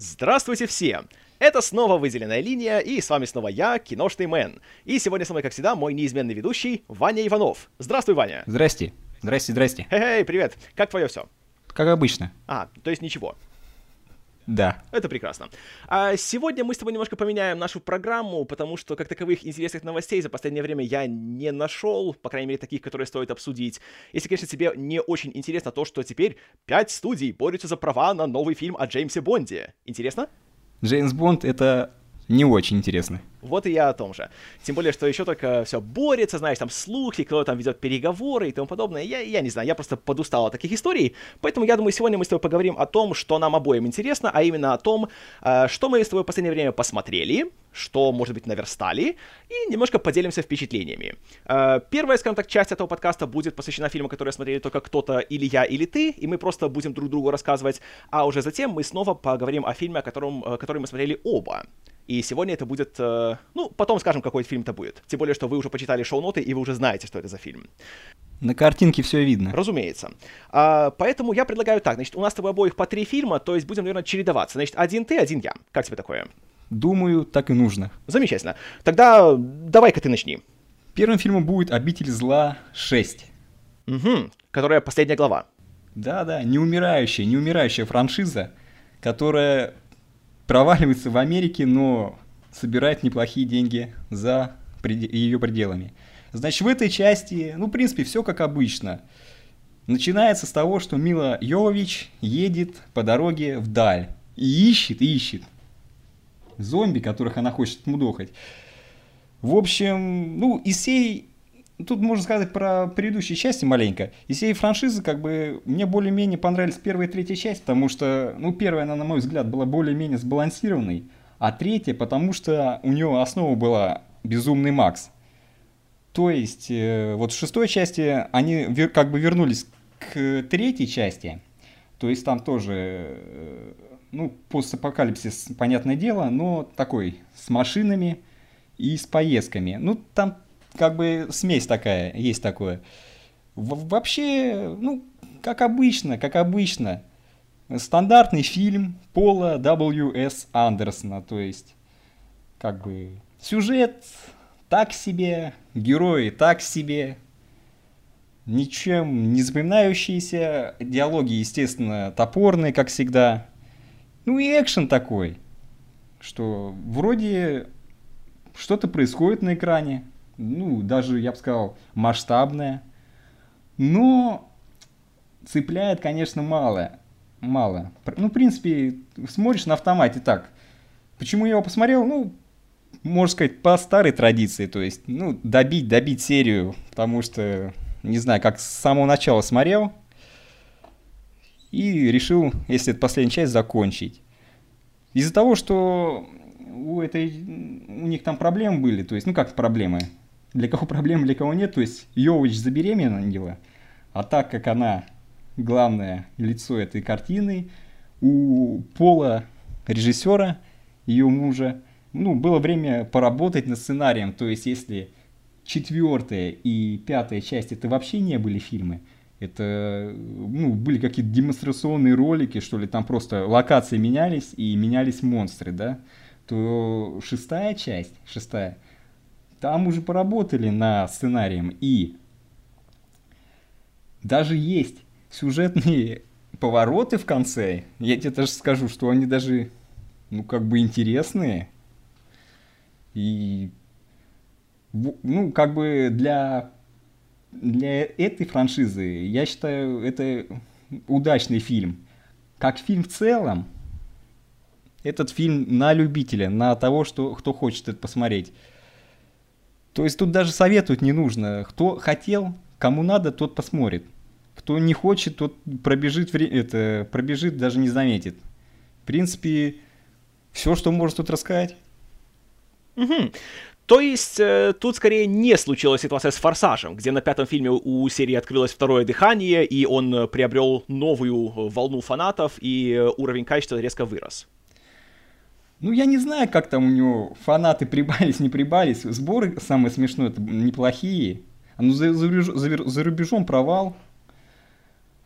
Здравствуйте все! Это снова «Выделенная линия», и с вами снова я, Киношный Мэн. И сегодня со мной, как всегда, мой неизменный ведущий Ваня Иванов. Здравствуй, Ваня! Здрасте. Здрасте, здрасте. Хей-хей, привет! Как твое все? Как обычно. А, то есть ничего. Да. Это прекрасно. А сегодня мы с тобой немножко поменяем нашу программу, потому что как таковых интересных новостей за последнее время я не нашел, по крайней мере, таких, которые стоит обсудить. Если, конечно, тебе не очень интересно то, что теперь пять студий борются за права на новый фильм о Джеймсе Бонде. Интересно? Джеймс Бонд — это не очень интересно. Вот и я о том же. Тем более, что еще только все борется, знаешь, там слухи, кто там ведет переговоры и тому подобное. Я, я не знаю, я просто подустал от таких историй. Поэтому я думаю, сегодня мы с тобой поговорим о том, что нам обоим интересно, а именно о том, э, что мы с тобой в последнее время посмотрели, что, может быть, наверстали, и немножко поделимся впечатлениями. Э, первая, скажем так, часть этого подкаста будет посвящена фильму, который смотрели только кто-то, или я, или ты, и мы просто будем друг другу рассказывать, а уже затем мы снова поговорим о фильме, о котором, э, который мы смотрели оба. И сегодня это будет, э, ну, потом скажем, какой фильм это будет. Тем более, что вы уже почитали шоу-ноты, и вы уже знаете, что это за фильм. На картинке все видно. Разумеется. А, поэтому я предлагаю так, значит, у нас с тобой обоих по три фильма, то есть будем, наверное, чередоваться. Значит, один ты, один я. Как тебе такое? Думаю, так и нужно. Замечательно. Тогда давай-ка ты начни. Первым фильмом будет «Обитель зла 6». Угу, которая последняя глава. Да-да, неумирающая, неумирающая франшиза, которая проваливается в Америке, но собирает неплохие деньги за пред... ее пределами. Значит, в этой части, ну, в принципе, все как обычно. Начинается с того, что Мила Йович едет по дороге вдаль и ищет, ищет зомби, которых она хочет мудохать. В общем, ну, из всей тут можно сказать про предыдущие части маленько. Из всей франшизы, как бы, мне более-менее понравились первая и третья часть, потому что, ну, первая, она, на мой взгляд, была более-менее сбалансированной, а третья, потому что у нее основа была Безумный Макс. То есть, э, вот в шестой части они как бы вернулись к третьей части, то есть там тоже, э, ну, постапокалипсис, понятное дело, но такой, с машинами и с поездками. Ну, там как бы смесь такая, есть такое. В вообще, ну, как обычно, как обычно. Стандартный фильм Пола W.S. Андерсона, то есть, как бы, сюжет так себе, герои так себе, ничем не запоминающиеся, диалоги, естественно, топорные, как всегда. Ну и экшен такой, что вроде что-то происходит на экране, ну, даже, я бы сказал, масштабная. Но цепляет, конечно, мало. Мало. Ну, в принципе, смотришь на автомате так. Почему я его посмотрел? Ну, можно сказать, по старой традиции. То есть, ну, добить, добить серию. Потому что, не знаю, как с самого начала смотрел. И решил, если это последняя часть, закончить. Из-за того, что у, этой, у них там проблемы были, то есть, ну как проблемы, для кого проблем, для кого нет. То есть Йович забеременела, а так как она главное лицо этой картины, у Пола, режиссера, ее мужа, ну, было время поработать над сценарием. То есть если четвертая и пятая часть это вообще не были фильмы, это ну, были какие-то демонстрационные ролики, что ли, там просто локации менялись и менялись монстры, да, то шестая часть, шестая, там уже поработали над сценарием, и даже есть сюжетные повороты в конце. Я тебе даже скажу, что они даже, ну, как бы интересные. И, ну, как бы для, для этой франшизы, я считаю, это удачный фильм. Как фильм в целом, этот фильм на любителя, на того, что, кто хочет это посмотреть. То есть тут даже советовать не нужно. Кто хотел, кому надо, тот посмотрит. Кто не хочет, тот пробежит, это, пробежит даже не заметит. В принципе, все, что может тут рассказать. Угу. То есть э, тут скорее не случилась ситуация с Форсажем, где на пятом фильме у серии открылось второе дыхание, и он приобрел новую волну фанатов, и э, уровень качества резко вырос. Ну, я не знаю, как там у него фанаты прибавились, не прибавились. Сборы, самое смешное, это неплохие. А ну, за, за, за, за рубежом провал.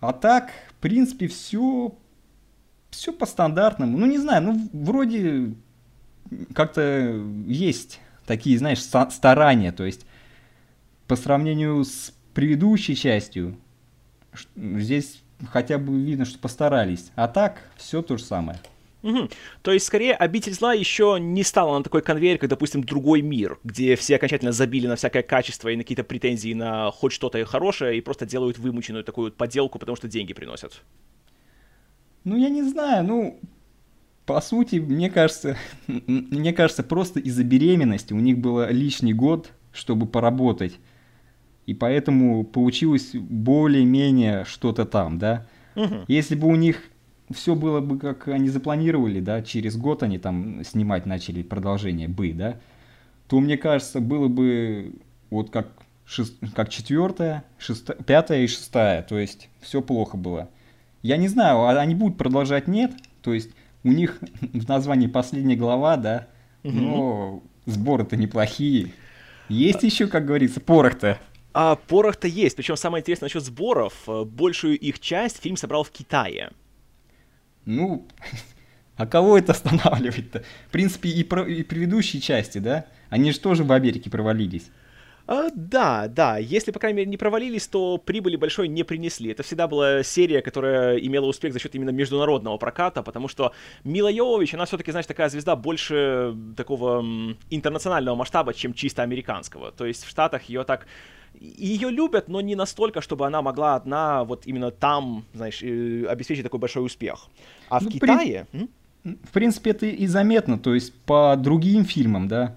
А так, в принципе, все все по стандартному. Ну, не знаю, ну, вроде как-то есть такие, знаешь, старания. То есть, по сравнению с предыдущей частью, здесь хотя бы видно, что постарались. А так, все то же самое. Угу. То есть, скорее, обитель зла еще не стала на такой конвейер, как, допустим, другой мир, где все окончательно забили на всякое качество и на какие-то претензии на хоть что-то хорошее и просто делают вымученную такую вот поделку, потому что деньги приносят. Ну, я не знаю, ну, по сути, мне кажется, мне кажется, просто из-за беременности у них было лишний год, чтобы поработать. И поэтому получилось более-менее что-то там, да. Угу. Если бы у них все было бы, как они запланировали, да, через год они там снимать начали продолжение бы, да, то, мне кажется, было бы вот как, шест... как четвертая, шеста... пятая и шестая, то есть все плохо было. Я не знаю, а они будут продолжать, нет, то есть у них в названии последняя глава, да, но сборы-то неплохие. Есть еще, как говорится, порох-то. А порох-то есть, причем самое интересное насчет сборов, э, большую их часть фильм собрал в Китае. Ну, а кого это останавливает-то? В принципе, и, про, и предыдущие части, да? Они же тоже в Америке провалились. А, да, да. Если, по крайней мере, не провалились, то прибыли большой не принесли. Это всегда была серия, которая имела успех за счет именно международного проката, потому что Мила Йовович, она все-таки, знаешь, такая звезда больше такого интернационального масштаба, чем чисто американского. То есть в Штатах ее так ее любят, но не настолько, чтобы она могла одна вот именно там, знаешь, э, обеспечить такой большой успех. А ну, в Китае... При... В принципе, это и заметно, то есть по другим фильмам, да,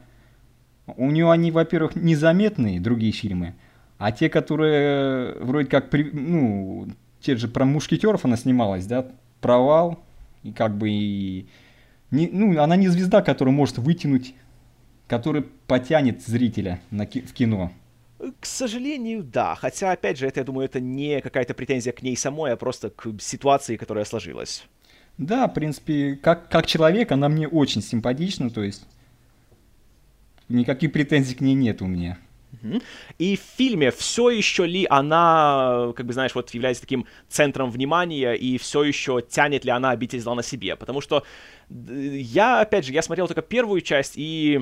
у нее они, во-первых, незаметные, другие фильмы, а те, которые вроде как, ну, те же про мушкетеров она снималась, да, провал, и как бы и... Не, ну, она не звезда, которая может вытянуть, которая потянет зрителя на, в кино. К сожалению, да. Хотя, опять же, это, я думаю, это не какая-то претензия к ней самой, а просто к ситуации, которая сложилась. Да, в принципе, как, как человек она мне очень симпатична, то есть никаких претензий к ней нет у меня. И в фильме все еще ли она, как бы знаешь, вот является таким центром внимания, и все еще тянет ли она обитель зла на себе? Потому что я, опять же, я смотрел только первую часть, и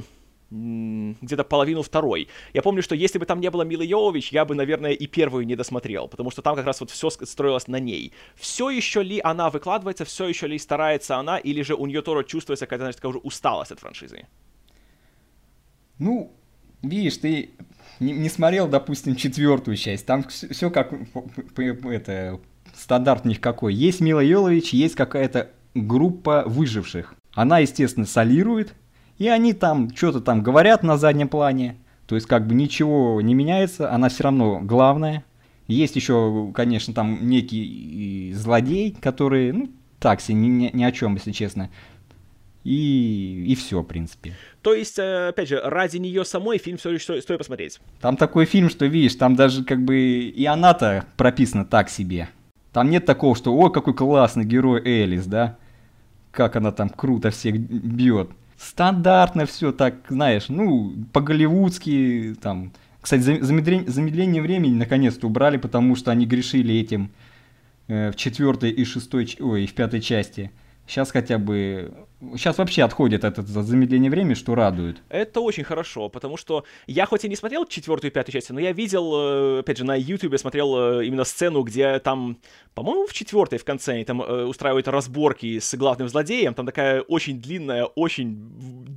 где-то половину второй. Я помню, что если бы там не было Милы Йовович, я бы, наверное, и первую не досмотрел, потому что там как раз вот все строилось на ней. Все еще ли она выкладывается, все еще ли старается она, или же у нее тоже чувствуется какая-то, знаешь, такая уже усталость от франшизы? Ну, видишь, ты не, не смотрел, допустим, четвертую часть. Там все как это стандарт у них какой. Есть Мила Йолович, есть какая-то группа выживших. Она, естественно, солирует, и они там что-то там говорят на заднем плане. То есть как бы ничего не меняется, она все равно главная. Есть еще, конечно, там некий злодей, который, ну, такси, ни, ни, ни о чем, если честно. И, и все, в принципе. То есть, э, опять же, ради нее самой фильм все еще стоит посмотреть. Там такой фильм, что видишь, там даже как бы и она-то прописана так себе. Там нет такого, что «Ой, какой классный герой Элис», да? Как она там круто всех бьет. Стандартно все так, знаешь, ну, по-голливудски, там. Кстати, замедление, замедление времени наконец-то убрали, потому что они грешили этим э, в четвертой и шестой, ой, и в пятой части. Сейчас хотя бы Сейчас вообще отходит это замедление времени, что радует. Это очень хорошо, потому что я хоть и не смотрел четвертую и пятую часть, но я видел, э, опять же, на YouTube смотрел э, именно сцену, где там, по-моему, в четвертой в конце они там э, устраивают разборки с главным злодеем. Там такая очень длинная, очень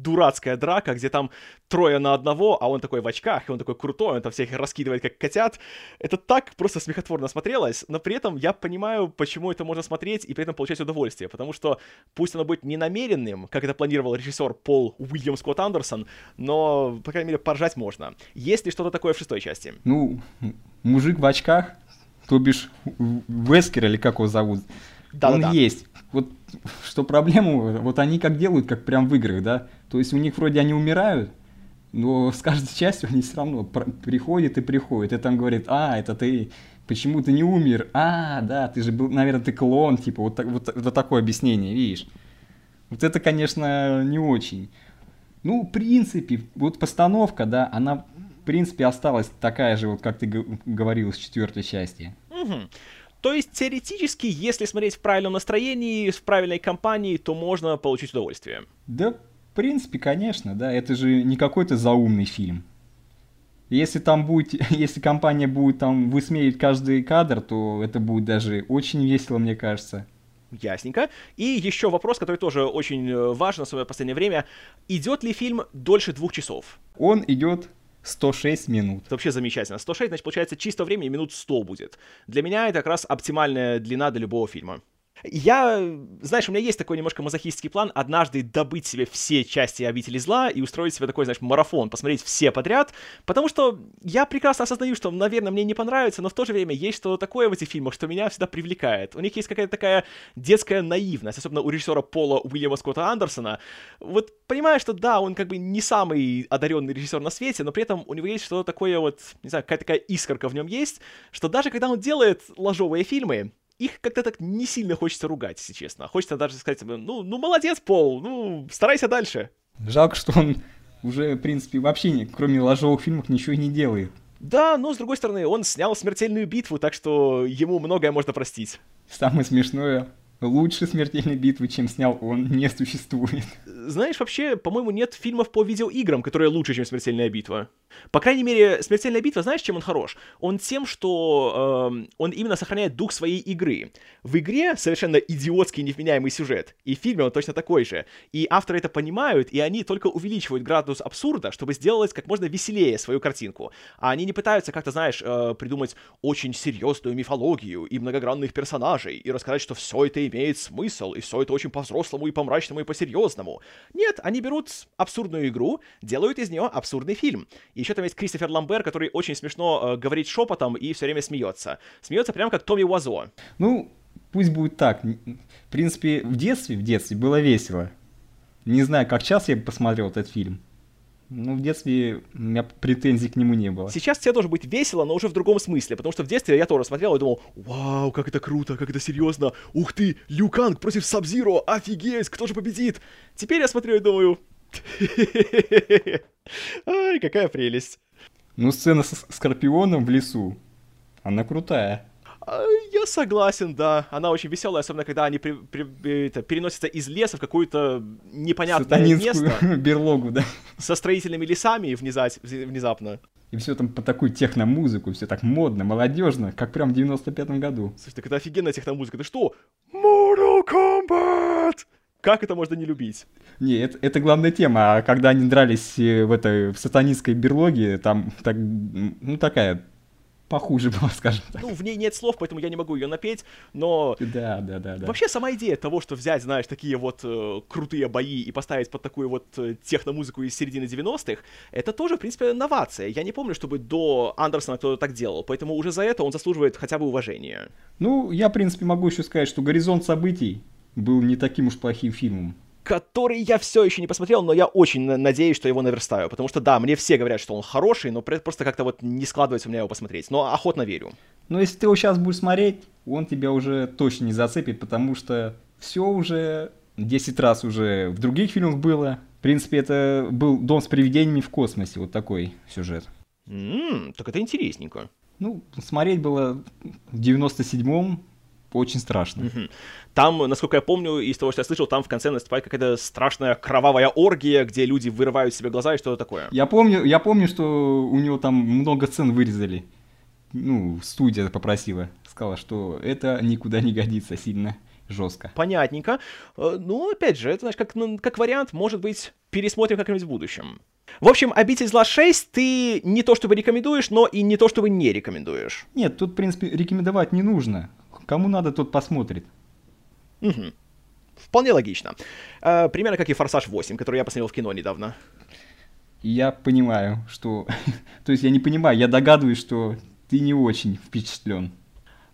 дурацкая драка, где там трое на одного, а он такой в очках, и он такой крутой, он там всех раскидывает как котят. Это так просто смехотворно смотрелось, но при этом я понимаю, почему это можно смотреть и при этом получать удовольствие, потому что пусть оно будет не намеренно, медленным, как это планировал режиссер Пол Уильям Скотт Андерсон, но, по крайней мере, поржать можно. Есть ли что-то такое в шестой части? Ну, мужик в очках, то бишь Вескер или как его зовут, да, он да, есть. Вот что проблему, вот они как делают, как прям в играх, да? То есть у них вроде они умирают, но с каждой частью они все равно приходят и приходят. И там говорит, а, это ты, почему ты не умер? А, да, ты же был, наверное, ты клон, типа, вот, вот, вот такое объяснение, видишь? Вот это, конечно, не очень. Ну, в принципе, вот постановка, да, она, в принципе, осталась такая же, вот как ты говорил, с четвертой части. Угу. То есть, теоретически, если смотреть в правильном настроении, в правильной компании, то можно получить удовольствие. Да, в принципе, конечно, да. Это же не какой-то заумный фильм. Если там будет, если компания будет там высмеивать каждый кадр, то это будет даже очень весело, мне кажется. Ясненько. И еще вопрос, который тоже очень э, важен в последнее время. Идет ли фильм дольше двух часов? Он идет 106 минут. Это вообще замечательно. 106, значит, получается, чисто времени минут 100 будет. Для меня это как раз оптимальная длина для любого фильма. Я, знаешь, у меня есть такой немножко мазохистский план однажды добыть себе все части обители зла и устроить себе такой, знаешь, марафон, посмотреть все подряд, потому что я прекрасно осознаю, что, наверное, мне не понравится, но в то же время есть что-то такое в этих фильмах, что меня всегда привлекает. У них есть какая-то такая детская наивность, особенно у режиссера Пола Уильяма Скотта Андерсона. Вот понимаю, что да, он как бы не самый одаренный режиссер на свете, но при этом у него есть что-то такое вот, не знаю, какая-то такая искорка в нем есть, что даже когда он делает ложовые фильмы, их как-то так не сильно хочется ругать, если честно. Хочется даже сказать, ну, ну молодец, Пол, ну, старайся дальше. Жалко, что он уже, в принципе, вообще, кроме ложевых фильмов, ничего и не делает. Да, но, с другой стороны, он снял «Смертельную битву», так что ему многое можно простить. Самое смешное, лучше смертельной битвы, чем снял он, не существует. Знаешь, вообще, по-моему, нет фильмов по видеоиграм, которые лучше, чем смертельная битва. По крайней мере, смертельная битва, знаешь, чем он хорош? Он тем, что э, он именно сохраняет дух своей игры. В игре совершенно идиотский невменяемый сюжет, и в фильме он точно такой же. И авторы это понимают, и они только увеличивают градус абсурда, чтобы сделать как можно веселее свою картинку. А они не пытаются как-то, знаешь, э, придумать очень серьезную мифологию и многогранных персонажей, и рассказать, что все это имеет смысл, и все это очень по-взрослому и по-мрачному и по-серьезному. Нет, они берут абсурдную игру, делают из нее абсурдный фильм. И еще там есть Кристофер Ламбер, который очень смешно э, говорит шепотом и все время смеется. Смеется прям как Томми Уазо. Ну, пусть будет так. В принципе, в детстве, в детстве было весело. Не знаю, как сейчас я посмотрел этот фильм. Ну, в детстве у меня претензий к нему не было. Сейчас тебе тоже будет весело, но уже в другом смысле, потому что в детстве я тоже смотрел и думал, вау, как это круто, как это серьезно, ух ты, Лю Канг против Сабзиро, офигеть, кто же победит? Теперь я смотрю и думаю, ай, какая прелесть. Ну, сцена с Скорпионом в лесу, она крутая. А, я согласен, да. Она очень веселая, особенно когда они при, при, это, переносятся из леса в какое-то непонятное место. берлогу, да. Со строительными лесами внезапно. И все там по такую техномузыку, все так модно, молодежно, как прям в 95-м году. Слушай, так это офигенная техномузыка. Ты что? Mortal Kombat! Как это можно не любить? Не, это, это главная тема. А когда они дрались э, в этой в сатанинской берлоге, там так, ну такая похуже была, скажем так. Ну, в ней нет слов, поэтому я не могу ее напеть, но... Да, да, да, да. Вообще, сама идея того, что взять, знаешь, такие вот э, крутые бои и поставить под такую вот э, техномузыку из середины 90-х, это тоже, в принципе, новация. Я не помню, чтобы до Андерсона кто-то так делал, поэтому уже за это он заслуживает хотя бы уважения. Ну, я, в принципе, могу еще сказать, что «Горизонт событий» был не таким уж плохим фильмом который я все еще не посмотрел, но я очень надеюсь, что его наверстаю, потому что, да, мне все говорят, что он хороший, но просто как-то вот не складывается у меня его посмотреть, но охотно верю. Но если ты его сейчас будешь смотреть, он тебя уже точно не зацепит, потому что все уже 10 раз уже в других фильмах было. В принципе, это был «Дом с привидениями в космосе», вот такой сюжет. Ммм, так это интересненько. Ну, смотреть было в 97-м, очень страшно. Угу. Там, насколько я помню, из того, что я слышал, там в конце наступает какая-то страшная кровавая оргия, где люди вырывают себе глаза и что-то такое. Я помню, я помню, что у него там много сцен вырезали. Ну, студия попросила. Сказала, что это никуда не годится сильно жестко. Понятненько. Э, ну, опять же, это, знаешь, как, как вариант, может быть, пересмотрим как-нибудь в будущем. В общем, «Обитель зла 6» ты не то чтобы рекомендуешь, но и не то чтобы не рекомендуешь. Нет, тут, в принципе, рекомендовать не нужно. Кому надо, тот посмотрит. Угу. Вполне логично. Э, примерно как и «Форсаж 8», который я посмотрел в кино недавно. Я понимаю, что... То есть я не понимаю, я догадываюсь, что ты не очень впечатлен.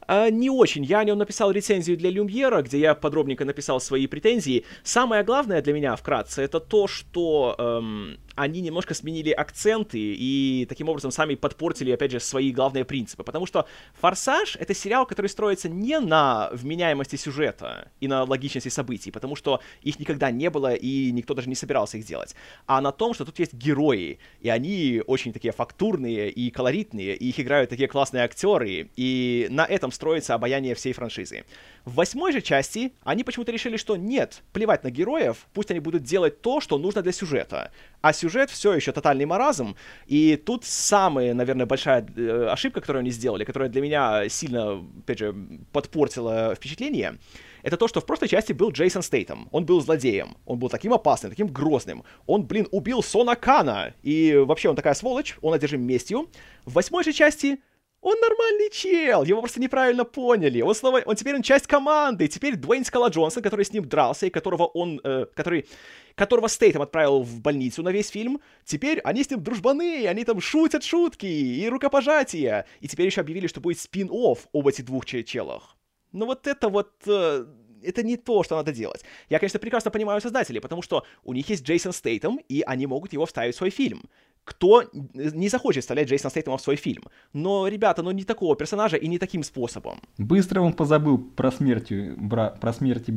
Uh, не очень. Я о нем написал рецензию для Люмьера, где я подробненько написал свои претензии. Самое главное для меня, вкратце, это то, что эм, они немножко сменили акценты и таким образом сами подпортили, опять же, свои главные принципы. Потому что «Форсаж» — это сериал, который строится не на вменяемости сюжета и на логичности событий, потому что их никогда не было и никто даже не собирался их делать, а на том, что тут есть герои, и они очень такие фактурные и колоритные, и их играют такие классные актеры, и на этом строится обаяние всей франшизы. В восьмой же части они почему-то решили, что нет, плевать на героев, пусть они будут делать то, что нужно для сюжета. А сюжет все еще тотальный маразм, и тут самая, наверное, большая э, ошибка, которую они сделали, которая для меня сильно, опять же, подпортила впечатление, это то, что в прошлой части был Джейсон Стейтом. Он был злодеем. Он был таким опасным, таким грозным. Он, блин, убил Сона Кана. И вообще он такая сволочь, он одержим местью. В восьмой же части он нормальный чел, его просто неправильно поняли. Он снова, он теперь он часть команды. Теперь Дуэйн Скала Джонсон, который с ним дрался и которого он, э, который, которого Стейтом отправил в больницу на весь фильм, теперь они с ним дружбаны, они там шутят шутки и рукопожатия. И теперь еще объявили, что будет спин-офф об этих двух челах. Ну вот это вот... Э, это не то, что надо делать. Я, конечно, прекрасно понимаю создателей, потому что у них есть Джейсон Стейтем, и они могут его вставить в свой фильм кто не захочет вставлять Джейсона Стейтема в свой фильм. Но, ребята, ну не такого персонажа и не таким способом. Быстро он позабыл про смерть, бра... про смерть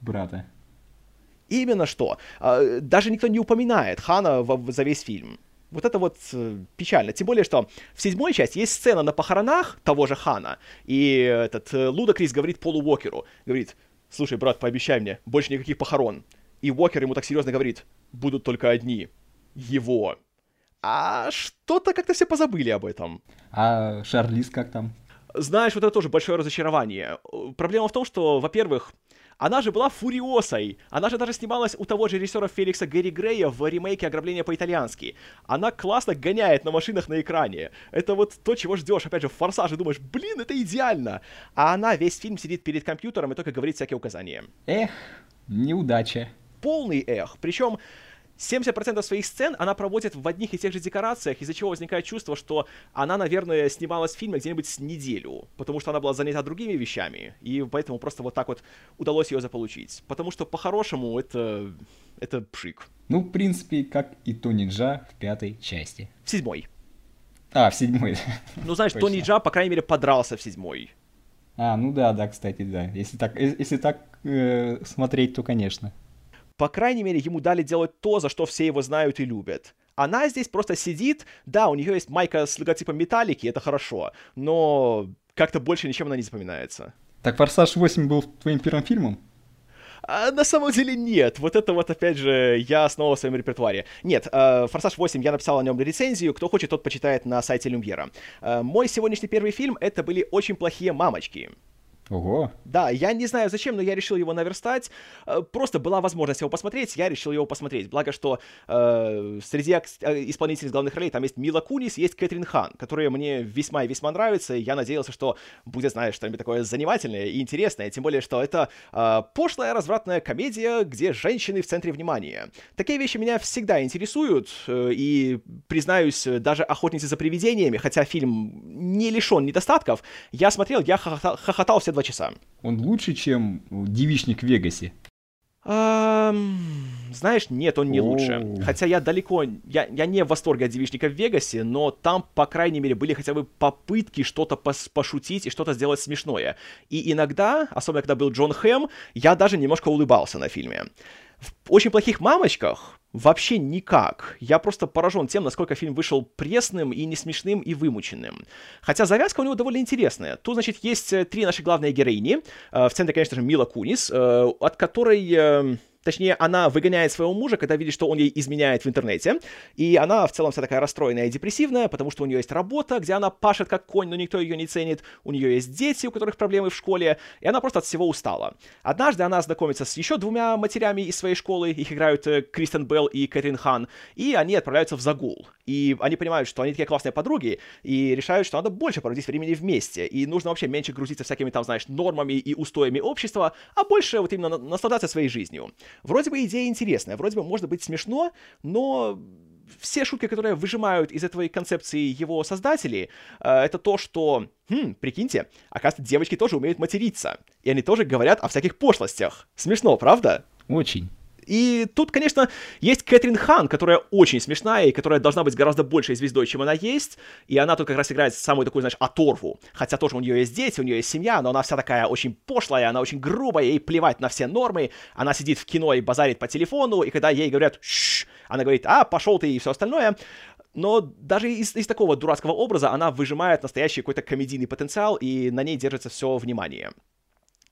брата. Именно что. А, даже никто не упоминает Хана за весь фильм. Вот это вот э, печально. Тем более, что в седьмой части есть сцена на похоронах того же Хана. И этот э, Луда Крис говорит Полу Уокеру, говорит, слушай, брат, пообещай мне, больше никаких похорон. И Уокер ему так серьезно говорит, будут только одни. Его. А что-то как-то все позабыли об этом. А Шарлиз как там? Знаешь, вот это тоже большое разочарование. Проблема в том, что, во-первых, она же была фуриосой. Она же даже снималась у того же режиссера Феликса Гэри Грея в ремейке «Ограбление по-итальянски». Она классно гоняет на машинах на экране. Это вот то, чего ждешь, опять же, в «Форсаже» думаешь, блин, это идеально. А она весь фильм сидит перед компьютером и только говорит всякие указания. Эх, неудача. Полный эх. Причем 70% своих сцен она проводит в одних и тех же декорациях, из-за чего возникает чувство, что она, наверное, снималась в фильме где-нибудь с неделю, потому что она была занята другими вещами, и поэтому просто вот так вот удалось ее заполучить. Потому что по-хорошему это... это пшик. Ну, в принципе, как и Тони Джа в пятой части. В седьмой. А, в седьмой. Ну, знаешь. Тони Джа, по крайней мере, подрался в седьмой. А, ну да, да, кстати, да. Если так, если так э, смотреть, то, конечно. По крайней мере, ему дали делать то, за что все его знают и любят. Она здесь просто сидит, да, у нее есть майка с логотипом Металлики, это хорошо, но как-то больше ничем она не запоминается. Так «Форсаж 8» был твоим первым фильмом? А, на самом деле нет. Вот это вот, опять же, я снова в своем репертуаре. Нет, э, «Форсаж 8» я написал о нем рецензию. Кто хочет, тот почитает на сайте Люмьера. Э, мой сегодняшний первый фильм — это были «Очень плохие мамочки». Ого. Да, я не знаю зачем, но я решил его наверстать. Э, просто была возможность его посмотреть, я решил его посмотреть. Благо, что э, среди э, исполнителей главных ролей там есть Мила Кунис, есть Кэтрин Хан, которые мне весьма и весьма нравятся. И я надеялся, что будет, знаешь, что-нибудь такое занимательное и интересное. Тем более, что это э, пошлая развратная комедия, где женщины в центре внимания. Такие вещи меня всегда интересуют. Э, и, признаюсь, даже «Охотницы за привидениями», хотя фильм не лишен недостатков, я смотрел, я хохотал, хохотал все два часа. Он лучше, чем девичник в Вегасе? Um, знаешь, нет, он не лучше. Хотя я далеко, я, я не в восторге от девичника в Вегасе, но там, по крайней мере, были хотя бы попытки что-то пос пошутить и что-то сделать смешное. И иногда, особенно когда был Джон Хэм, я даже немножко улыбался на фильме. В «Очень плохих мамочках» вообще никак. Я просто поражен тем, насколько фильм вышел пресным и не смешным и вымученным. Хотя завязка у него довольно интересная. Тут, значит, есть э, три наши главные героини. Э, в центре, конечно же, Мила Кунис, э, от которой Точнее, она выгоняет своего мужа, когда видит, что он ей изменяет в интернете. И она в целом вся такая расстроенная и депрессивная, потому что у нее есть работа, где она пашет как конь, но никто ее не ценит. У нее есть дети, у которых проблемы в школе, и она просто от всего устала. Однажды она знакомится с еще двумя матерями из своей школы, их играют э, Кристен Белл и Кэтрин Хан, и они отправляются в загул. И они понимают, что они такие классные подруги, и решают, что надо больше проводить времени вместе, и нужно вообще меньше грузиться всякими там, знаешь, нормами и устоями общества, а больше вот именно наслаждаться своей жизнью. Вроде бы идея интересная, вроде бы может быть смешно, но все шутки, которые выжимают из этой концепции его создатели, э, это то, что, хм, прикиньте, оказывается, девочки тоже умеют материться, и они тоже говорят о всяких пошлостях. Смешно, правда? Очень. И тут, конечно, есть Кэтрин Хан, которая очень смешная и которая должна быть гораздо большей звездой, чем она есть. И она тут как раз играет самую такую, знаешь, оторву. Хотя тоже у нее есть дети, у нее есть семья, но она вся такая очень пошлая, она очень грубая, ей плевать на все нормы. Она сидит в кино и базарит по телефону, и когда ей говорят «Шш», она говорит «А, пошел ты» и все остальное. Но даже из, из такого дурацкого образа она выжимает настоящий какой-то комедийный потенциал, и на ней держится все внимание.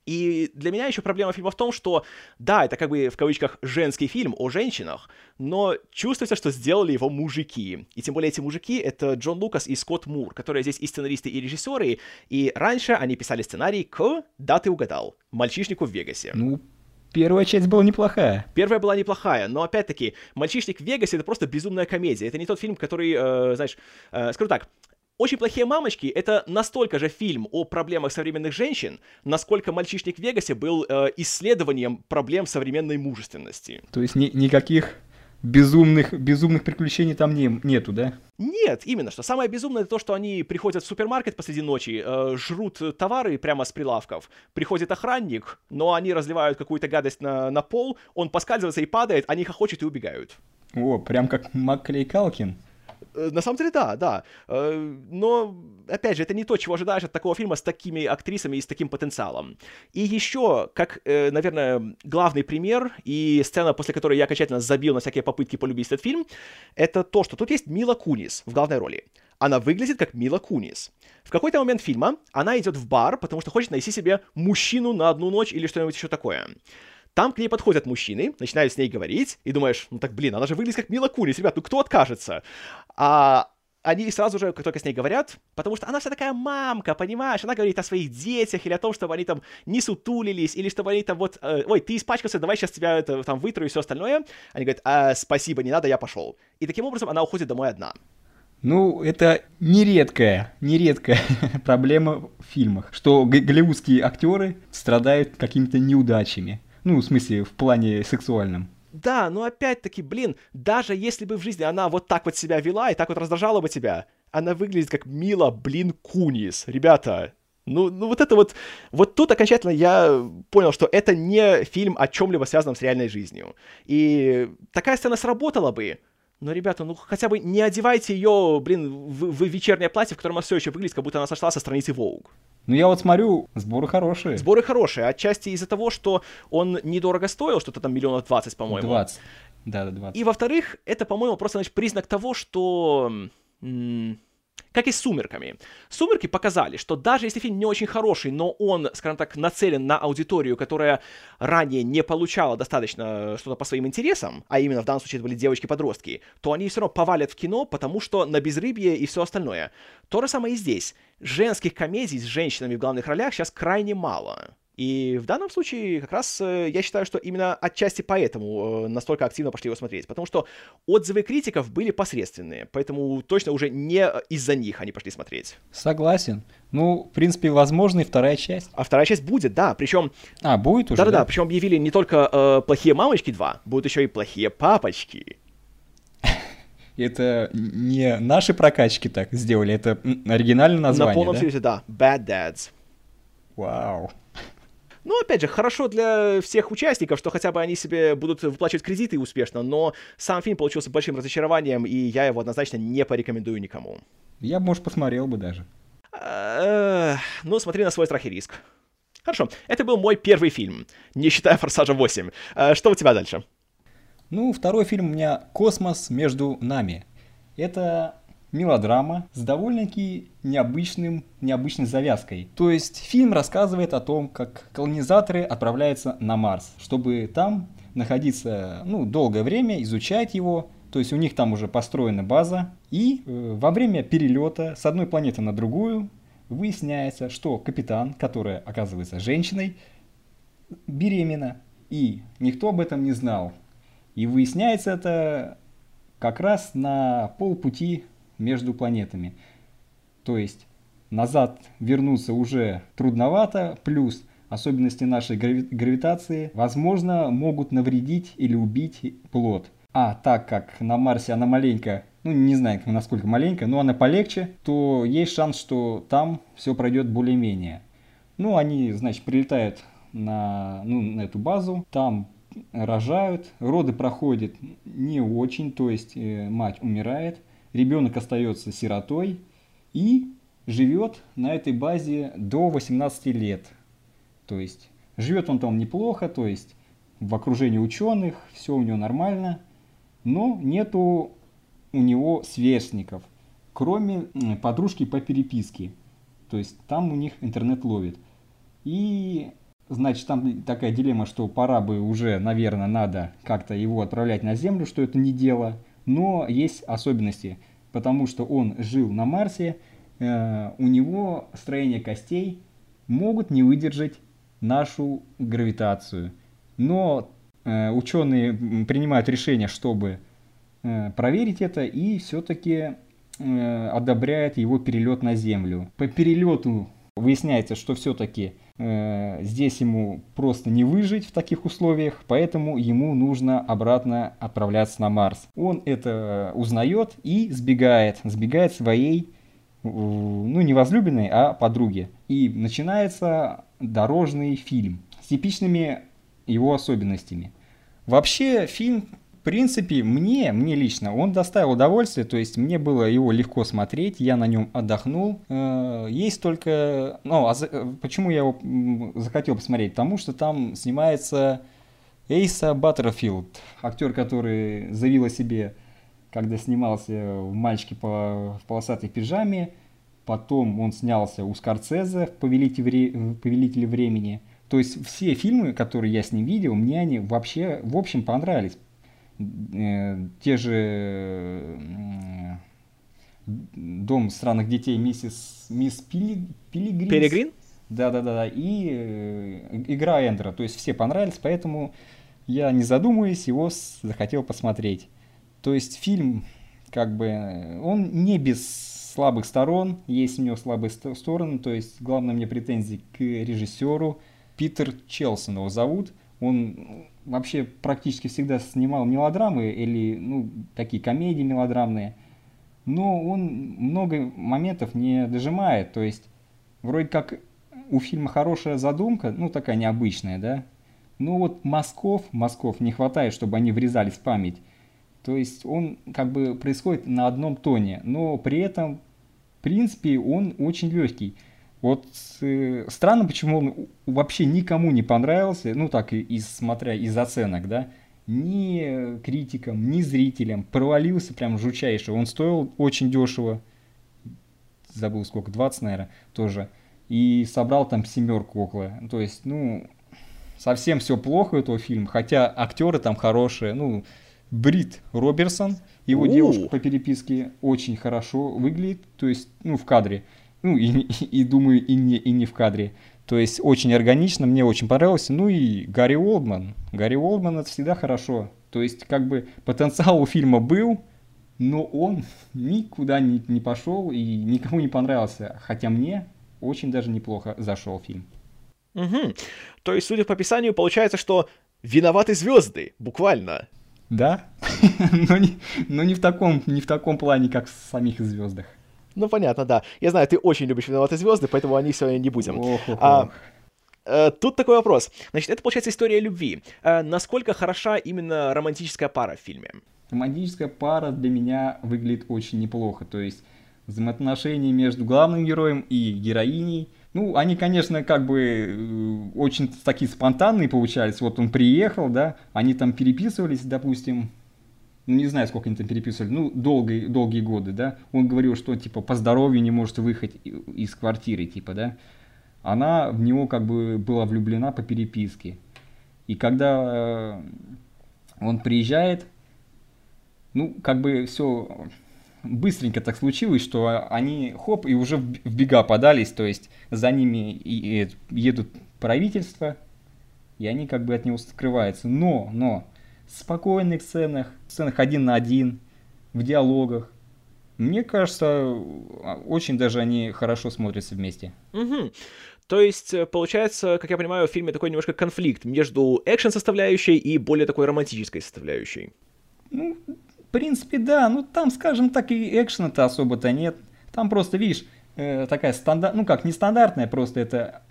И для меня еще проблема фильма в том, что, да, это как бы в кавычках женский фильм о женщинах, но чувствуется, что сделали его мужики. И тем более эти мужики — это Джон Лукас и Скотт Мур, которые здесь и сценаристы, и режиссеры, и раньше они писали сценарий к, да, ты угадал, «Мальчишнику в Вегасе». Ну, Первая часть была неплохая. Первая была неплохая, но опять-таки, «Мальчишник в Вегасе» — это просто безумная комедия. Это не тот фильм, который, э, знаешь, э, скажу так, очень плохие мамочки — это настолько же фильм о проблемах современных женщин, насколько «Мальчишник в Вегасе» был э, исследованием проблем современной мужественности. То есть ни- никаких безумных, безумных приключений там не, нету, да? Нет, именно что. Самое безумное это то, что они приходят в супермаркет посреди ночи, э, жрут товары прямо с прилавков. Приходит охранник, но они разливают какую-то гадость на, на пол, он поскальзывается и падает, они хохочут и убегают. О, прям как Макклей Калкин. Э, на самом деле, да, да. Э, но, опять же, это не то, чего ожидаешь от такого фильма с такими актрисами и с таким потенциалом. И еще, как, э, наверное, главный пример и сцена, после которой я окончательно забил на всякие попытки полюбить этот фильм, это то, что тут есть Мила Кунис в главной роли. Она выглядит как Мила Кунис. В какой-то момент фильма она идет в бар, потому что хочет найти себе мужчину на одну ночь или что-нибудь еще такое. Там к ней подходят мужчины, начинают с ней говорить, и думаешь, ну так, блин, она же выглядит как Мила Кунис, ребят, ну кто откажется? А они сразу же, как только с ней говорят, потому что она вся такая мамка, понимаешь, она говорит о своих детях или о том, чтобы они там не сутулились, или чтобы они там вот, э, ой, ты испачкался, давай сейчас тебя это, там вытру и все остальное. Они говорят, а, спасибо, не надо, я пошел. И таким образом она уходит домой одна. Ну, это нередкая, нередкая проблема в фильмах, что голливудские актеры страдают какими-то неудачами. Ну, в смысле, в плане сексуальном. Да, но опять-таки, блин, даже если бы в жизни она вот так вот себя вела и так вот раздражала бы тебя, она выглядит как Мила, блин, Кунис. Ребята, ну, ну вот это вот, вот тут окончательно я понял, что это не фильм о чем-либо связанном с реальной жизнью. И такая сцена сработала бы, но, ребята, ну хотя бы не одевайте ее, блин, в, в вечернее платье, в котором она все еще выглядит, как будто она сошла со страницы Vogue. Ну я вот смотрю, сборы хорошие. Сборы хорошие, отчасти из-за того, что он недорого стоил, что-то там миллионов двадцать, по-моему. 20. Да, да, 20. И во-вторых, это, по-моему, просто значит, признак того, что... М- как и с «Сумерками». «Сумерки» показали, что даже если фильм не очень хороший, но он, скажем так, нацелен на аудиторию, которая ранее не получала достаточно что-то по своим интересам, а именно в данном случае это были девочки-подростки, то они все равно повалят в кино, потому что на безрыбье и все остальное. То же самое и здесь. Женских комедий с женщинами в главных ролях сейчас крайне мало. И в данном случае как раз э, я считаю, что именно отчасти поэтому э, настолько активно пошли его смотреть. Потому что отзывы критиков были посредственные. Поэтому точно уже не из-за них они пошли смотреть. Согласен. Ну, в принципе, возможно и вторая часть. А вторая часть будет, да. Причем... А, будет уже? Да-да-да. Причем объявили не только э, «Плохие мамочки 2», будут еще и «Плохие папочки». Это не наши прокачки так сделали, это оригинальное название, На полном да? серьезе, да. Bad Dads. Вау. Ну, опять же, хорошо для всех участников, что хотя бы они себе будут выплачивать кредиты успешно, но сам фильм получился большим разочарованием, и я его однозначно не порекомендую никому. Я бы, может, посмотрел бы даже. Ну, смотри на свой страх и риск. Хорошо, это был мой первый фильм, не считая «Форсажа 8». А, что у тебя дальше? Ну, второй фильм у меня «Космос между нами». Это мелодрама с довольно-таки необычным, необычной завязкой. То есть фильм рассказывает о том, как колонизаторы отправляются на Марс, чтобы там находиться ну, долгое время, изучать его. То есть у них там уже построена база. И э, во время перелета с одной планеты на другую выясняется, что капитан, которая оказывается женщиной, беременна. И никто об этом не знал. И выясняется это как раз на полпути между планетами. То есть назад вернуться уже трудновато, плюс особенности нашей грави- гравитации, возможно, могут навредить или убить плод. А так как на Марсе она маленькая, ну не знаю, насколько маленькая, но она полегче, то есть шанс, что там все пройдет более-менее. Ну, они, значит, прилетают на, ну, на эту базу, там рожают, роды проходят не очень, то есть э, мать умирает, ребенок остается сиротой и живет на этой базе до 18 лет. То есть живет он там неплохо, то есть в окружении ученых, все у него нормально, но нету у него сверстников, кроме подружки по переписке. То есть там у них интернет ловит. И значит, там такая дилемма, что пора бы уже, наверное, надо как-то его отправлять на Землю, что это не дело. Но есть особенности, потому что он жил на Марсе, э, у него строение костей могут не выдержать нашу гравитацию. Но э, ученые принимают решение, чтобы э, проверить это, и все-таки э, одобряют его перелет на Землю. По перелету выясняется, что все-таки здесь ему просто не выжить в таких условиях, поэтому ему нужно обратно отправляться на Марс. Он это узнает и сбегает, сбегает своей, ну не возлюбленной, а подруге. И начинается дорожный фильм с типичными его особенностями. Вообще фильм принципе, мне, мне лично, он доставил удовольствие, то есть мне было его легко смотреть, я на нем отдохнул. Э, есть только... Ну, а за, почему я его захотел посмотреть? Потому что там снимается Эйса Баттерфилд, актер, который заявил о себе, когда снимался в «Мальчике по, в полосатой пижаме», потом он снялся у Скорцезе в «Повелителе, «Повелителе времени». То есть все фильмы, которые я с ним видел, мне они вообще, в общем, понравились. Э, те же Дом странных детей миссис Мисс Пили, Пилигрин. Пилигрин? Да, да, да, да. И э, игра Эндера. То есть все понравились, поэтому я, не задумываясь, его захотел посмотреть. То есть фильм, как бы, он не без слабых сторон, есть у него слабые стороны, то есть главное мне претензии к режиссеру. Питер Челсон его зовут. Он вообще практически всегда снимал мелодрамы или ну, такие комедии мелодрамные, но он много моментов не дожимает, то есть вроде как у фильма хорошая задумка, ну такая необычная, да, но вот мазков, мазков не хватает, чтобы они врезались в память. То есть он как бы происходит на одном тоне, но при этом, в принципе, он очень легкий. Вот э, странно, почему он вообще никому не понравился, ну так, из, смотря из оценок, да, ни критикам, ни зрителям, провалился прям жучайше. Он стоил очень дешево, забыл сколько, 20, наверное, тоже, и собрал там семерку около. То есть, ну, совсем все плохо у этого фильма, хотя актеры там хорошие, ну, Брит Роберсон, его У-у-у. девушка по переписке очень хорошо выглядит, то есть, ну, в кадре ну и, и, и думаю, и не, и не в кадре. То есть очень органично, мне очень понравился. Ну и Гарри Олдман. Гарри Олдман это всегда хорошо. То есть как бы потенциал у фильма был, но он никуда не, не пошел и никому не понравился. Хотя мне очень даже неплохо зашел фильм. Угу. То есть, судя по описанию, получается, что виноваты звезды, буквально. Да, но, не, но не, в таком, не в таком плане, как в самих звездах. Ну, понятно, да. Я знаю, ты очень любишь «Виноватые звезды», поэтому о них сегодня не будем. А, э, Тут такой вопрос. Значит, это, получается, история любви. А насколько хороша именно романтическая пара в фильме? Романтическая пара для меня выглядит очень неплохо. То есть взаимоотношения между главным героем и героиней. Ну, они, конечно, как бы э, очень такие спонтанные получались. Вот он приехал, да, они там переписывались, допустим, ну, не знаю, сколько они там переписывали, ну, долгие, долгие годы, да, он говорил, что, типа, по здоровью не может выехать из квартиры, типа, да, она в него как бы была влюблена по переписке. И когда э, он приезжает, ну, как бы все быстренько так случилось, что они, хоп, и уже в бега подались, то есть за ними едут правительство, и они как бы от него скрываются. Но, но, спокойных сценах, сценах один на один, в диалогах. Мне кажется, очень даже они хорошо смотрятся вместе. Угу. То есть, э, получается, как я понимаю, в фильме такой немножко конфликт между экшен-составляющей и более такой романтической составляющей. Ну, в принципе, да. Ну, там, скажем так, и экшена-то особо-то нет. Там просто, видишь, э, такая стандарт... Ну, как, нестандартная, просто это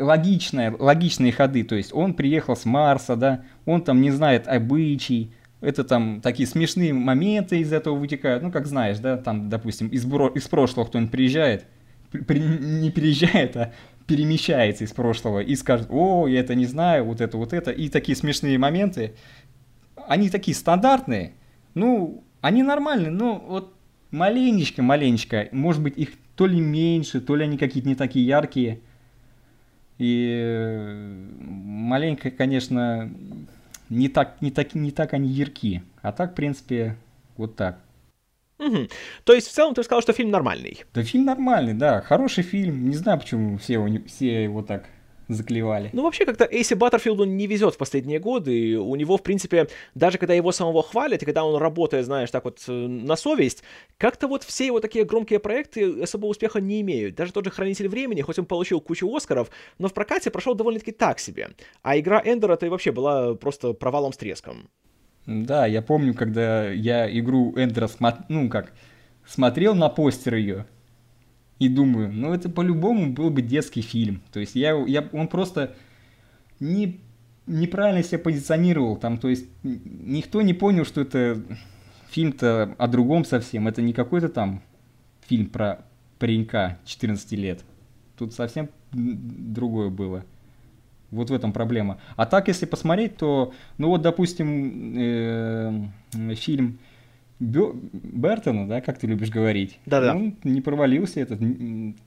логичное, логичные ходы, то есть он приехал с Марса, да, он там не знает обычай, это там такие смешные моменты из этого вытекают, ну, как знаешь, да, там, допустим, из, бро- из прошлого кто-нибудь приезжает, при- не переезжает, а перемещается из прошлого и скажет, о, я это не знаю, вот это, вот это, и такие смешные моменты, они такие стандартные, ну, они нормальные, но вот маленечко, маленечко, может быть, их то ли меньше, то ли они какие-то не такие яркие, и э, маленько, конечно, не так, не так, не так они ярки. А так, в принципе, вот так. Угу. То есть, в целом, ты сказал, что фильм нормальный? Да, фильм нормальный, да. Хороший фильм. Не знаю, почему все, все его так заклевали. Ну, вообще, как-то Эйси Баттерфилду не везет в последние годы. И у него, в принципе, даже когда его самого хвалят, и когда он работает, знаешь, так вот э, на совесть, как-то вот все его такие громкие проекты особо успеха не имеют. Даже тот же «Хранитель времени», хоть он получил кучу Оскаров, но в прокате прошел довольно-таки так себе. А игра Эндера-то и вообще была просто провалом с треском. Да, я помню, когда я игру Эндера, смо... ну как, смотрел на постер ее, и думаю, ну это по-любому был бы детский фильм. То есть я, я, он просто не, неправильно себя позиционировал. Там, то есть никто не понял, что это фильм-то о другом совсем. Это не какой-то там фильм про паренька 14 лет. Тут совсем другое было. Вот в этом проблема. А так, если посмотреть, то, ну вот, допустим, э, фильм Бертона, да, как ты любишь говорить. Да-да. Он не провалился, этот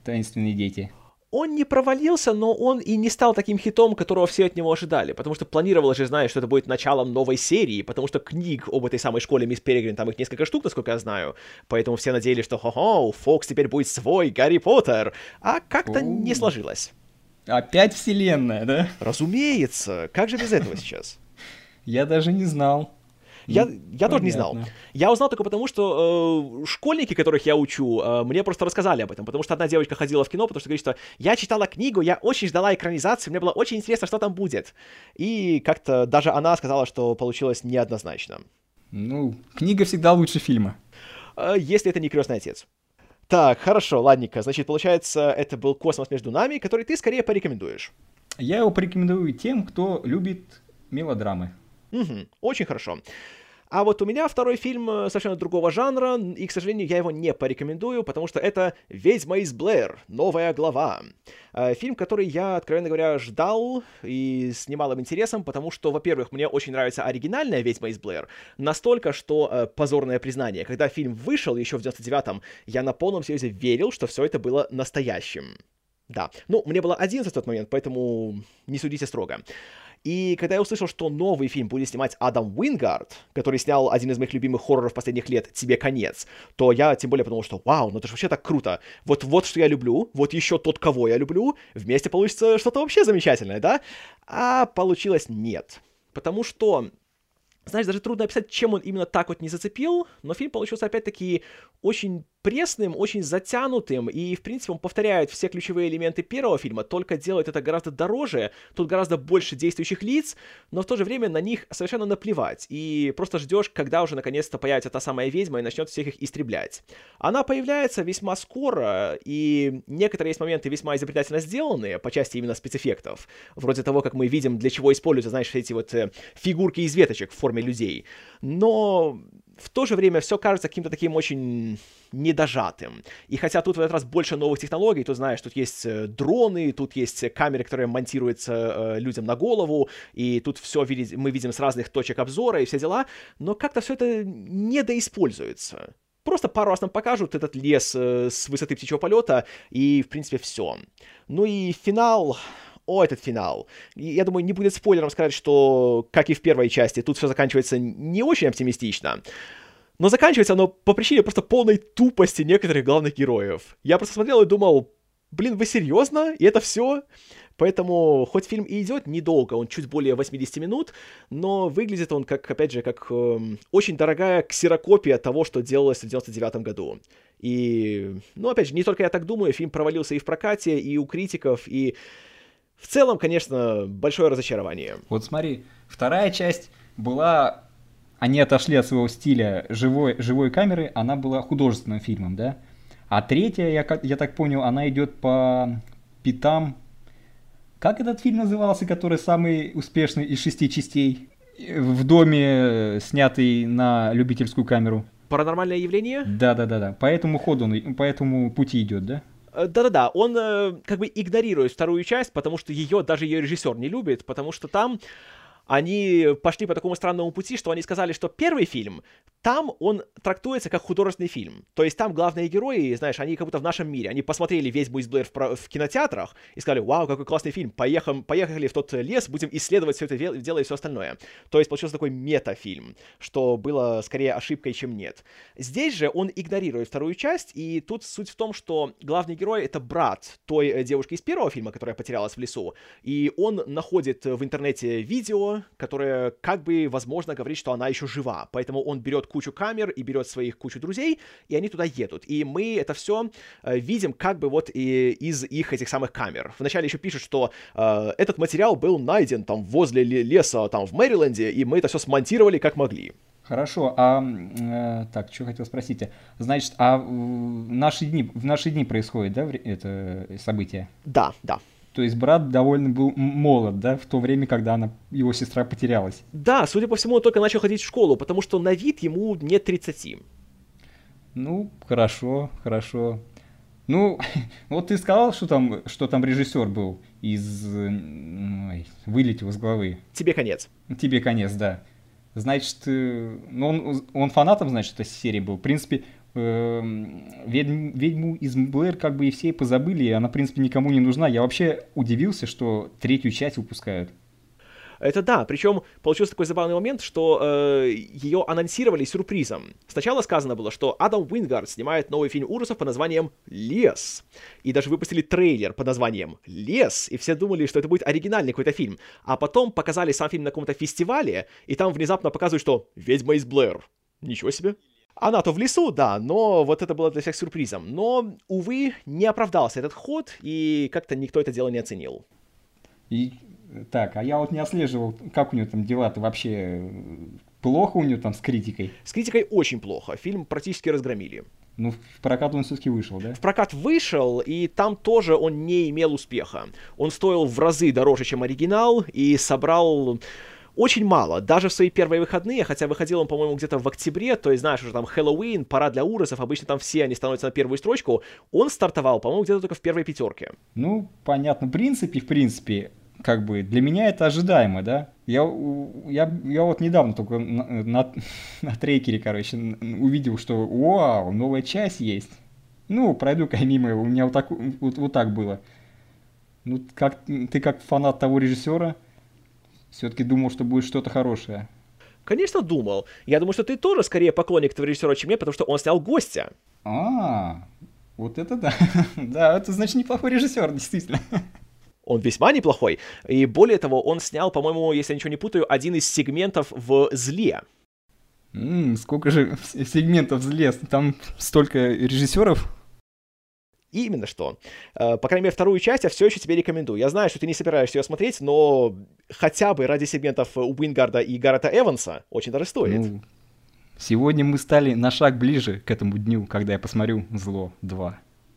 «Таинственные дети». Он не провалился, но он и не стал таким хитом, которого все от него ожидали, потому что планировалось же, знаешь, что это будет началом новой серии, потому что книг об этой самой школе Мисс Перегрин, там их несколько штук, насколько я знаю, поэтому все надеялись, что хо-хо, Фокс теперь будет свой Гарри Поттер, а как-то не сложилось. Опять вселенная, да? Разумеется, как же без этого сейчас? Я даже не знал. Я, ну, я тоже не знал. Я узнал только потому, что э, школьники, которых я учу, э, мне просто рассказали об этом. Потому что одна девочка ходила в кино, потому что говорит, что я читала книгу, я очень ждала экранизации, мне было очень интересно, что там будет. И как-то даже она сказала, что получилось неоднозначно. Ну, книга всегда лучше фильма. Э, если это не крестный отец. Так, хорошо, ладненько. Значит, получается, это был космос между нами, который ты скорее порекомендуешь. Я его порекомендую тем, кто любит мелодрамы. Угу, очень хорошо. А вот у меня второй фильм э, совершенно другого жанра, и, к сожалению, я его не порекомендую, потому что это «Ведьма из Блэр. Новая глава». Э, фильм, который я, откровенно говоря, ждал и с немалым интересом, потому что, во-первых, мне очень нравится оригинальная «Ведьма из Блэр», настолько, что э, позорное признание. Когда фильм вышел еще в 99-м, я на полном серьезе верил, что все это было настоящим. Да. Ну, мне было 11 в тот момент, поэтому не судите строго. И когда я услышал, что новый фильм будет снимать Адам Уингард, который снял один из моих любимых хорроров последних лет «Тебе конец», то я тем более подумал, что вау, ну это же вообще так круто. Вот вот что я люблю, вот еще тот, кого я люблю, вместе получится что-то вообще замечательное, да? А получилось нет. Потому что знаешь, даже трудно описать, чем он именно так вот не зацепил, но фильм получился опять-таки очень пресным, очень затянутым, и, в принципе, он повторяет все ключевые элементы первого фильма, только делает это гораздо дороже, тут гораздо больше действующих лиц, но в то же время на них совершенно наплевать, и просто ждешь, когда уже наконец-то появится та самая ведьма и начнет всех их истреблять. Она появляется весьма скоро, и некоторые есть моменты весьма изобретательно сделанные по части именно спецэффектов, вроде того, как мы видим, для чего используются, знаешь, эти вот э, фигурки из веточек в форме людей. Но в то же время все кажется каким-то таким очень недожатым. И хотя тут в этот раз больше новых технологий, то знаешь, тут есть э, дроны, тут есть камеры, которые монтируются э, людям на голову, и тут все мы видим с разных точек обзора и все дела, но как-то все это недоиспользуется. Просто пару раз нам покажут этот лес э, с высоты птичьего полета, и, в принципе, все. Ну и финал о, этот финал. Я думаю, не будет спойлером сказать, что, как и в первой части, тут все заканчивается не очень оптимистично. Но заканчивается оно по причине просто полной тупости некоторых главных героев. Я просто смотрел и думал, блин, вы серьезно? И это все? Поэтому, хоть фильм и идет недолго, он чуть более 80 минут, но выглядит он, как, опять же, как э, очень дорогая ксерокопия того, что делалось в 99 году. И, ну, опять же, не только я так думаю, фильм провалился и в прокате, и у критиков, и в целом, конечно, большое разочарование. Вот смотри, вторая часть была... Они отошли от своего стиля живой, живой камеры, она была художественным фильмом, да? А третья, я, я так понял, она идет по пятам Как этот фильм назывался, который самый успешный из шести частей? В доме, снятый на любительскую камеру. Паранормальное явление? Да, да, да, да. По этому ходу он, по этому пути идет, да? Э, да-да-да, он э, как бы игнорирует вторую часть, потому что ее даже ее режиссер не любит, потому что там они пошли по такому странному пути, что они сказали, что первый фильм, там он трактуется как художественный фильм. То есть там главные герои, знаешь, они как будто в нашем мире. Они посмотрели весь Буйс Блэр в, в кинотеатрах и сказали, вау, какой классный фильм, поехали, поехали в тот лес, будем исследовать все это дело и все остальное. То есть получился такой метафильм, что было скорее ошибкой, чем нет. Здесь же он игнорирует вторую часть, и тут суть в том, что главный герой — это брат той э, девушки из первого фильма, которая потерялась в лесу, и он находит в интернете видео, которая как бы, возможно, говорит, что она еще жива. Поэтому он берет кучу камер и берет своих кучу друзей, и они туда едут. И мы это все э, видим как бы вот и из их этих самых камер. Вначале еще пишут, что э, этот материал был найден там возле леса, там в Мэриленде, и мы это все смонтировали как могли. Хорошо, а э, так, что хотел спросить? Значит, а в наши дни, в наши дни происходит, да, это событие? Да, да. То есть брат довольно был молод, да, в то время, когда она, его сестра потерялась. Да, судя по всему, он только начал ходить в школу, потому что на вид ему нет 30. Ну, хорошо, хорошо. Ну, вот ты сказал, что там, что там режиссер был из... Ой, вылетел из головы. Тебе конец. Тебе конец, да. Значит, э, ну он, он фанатом, значит, этой серии был. В принципе, Эм, ведьм, ведьму из Блэр как бы и все позабыли, и она, в принципе, никому не нужна. Я вообще удивился, что третью часть выпускают. Это да, причем получился такой забавный момент, что э, ее анонсировали сюрпризом. Сначала сказано было, что Адам Уингард снимает новый фильм ужасов под названием «Лес». И даже выпустили трейлер под названием «Лес», и все думали, что это будет оригинальный какой-то фильм. А потом показали сам фильм на каком-то фестивале, и там внезапно показывают, что «Ведьма из Блэр». Ничего себе. Она-то в лесу, да, но вот это было для всех сюрпризом. Но, увы, не оправдался этот ход, и как-то никто это дело не оценил. И так, а я вот не отслеживал, как у него там дела-то вообще плохо у него там с критикой? С критикой очень плохо. Фильм практически разгромили. Ну, в прокат он все-таки вышел, да? В прокат вышел, и там тоже он не имел успеха. Он стоил в разы дороже, чем оригинал, и собрал очень мало. Даже в свои первые выходные, хотя выходил он, по-моему, где-то в октябре, то есть, знаешь, уже там Хэллоуин, пора для ужасов, обычно там все они становятся на первую строчку, он стартовал, по-моему, где-то только в первой пятерке. Ну, понятно, в принципе, в принципе, как бы для меня это ожидаемо, да? Я, я, я вот недавно только на, на, на трекере, короче, увидел, что вау, новая часть есть. Ну, пройду-ка мимо, у меня вот так, вот, вот так было. Ну, как, ты как фанат того режиссера, все-таки думал, что будет что-то хорошее. Конечно, думал. Я думаю, что ты тоже скорее поклонник этого режиссера, чем я, потому что он снял «Гостя». А, вот это да. да, это значит неплохой режиссер, действительно. Он весьма неплохой. И более того, он снял, по-моему, если я ничего не путаю, один из сегментов в «Зле». М-м, сколько же сегментов «Зле»? Там столько режиссеров и именно что. Э, по крайней мере, вторую часть я все еще тебе рекомендую. Я знаю, что ты не собираешься ее смотреть, но хотя бы ради сегментов Уингарда и Гаррета Эванса очень даже стоит. Ну, сегодня мы стали на шаг ближе к этому дню, когда я посмотрю «Зло 2».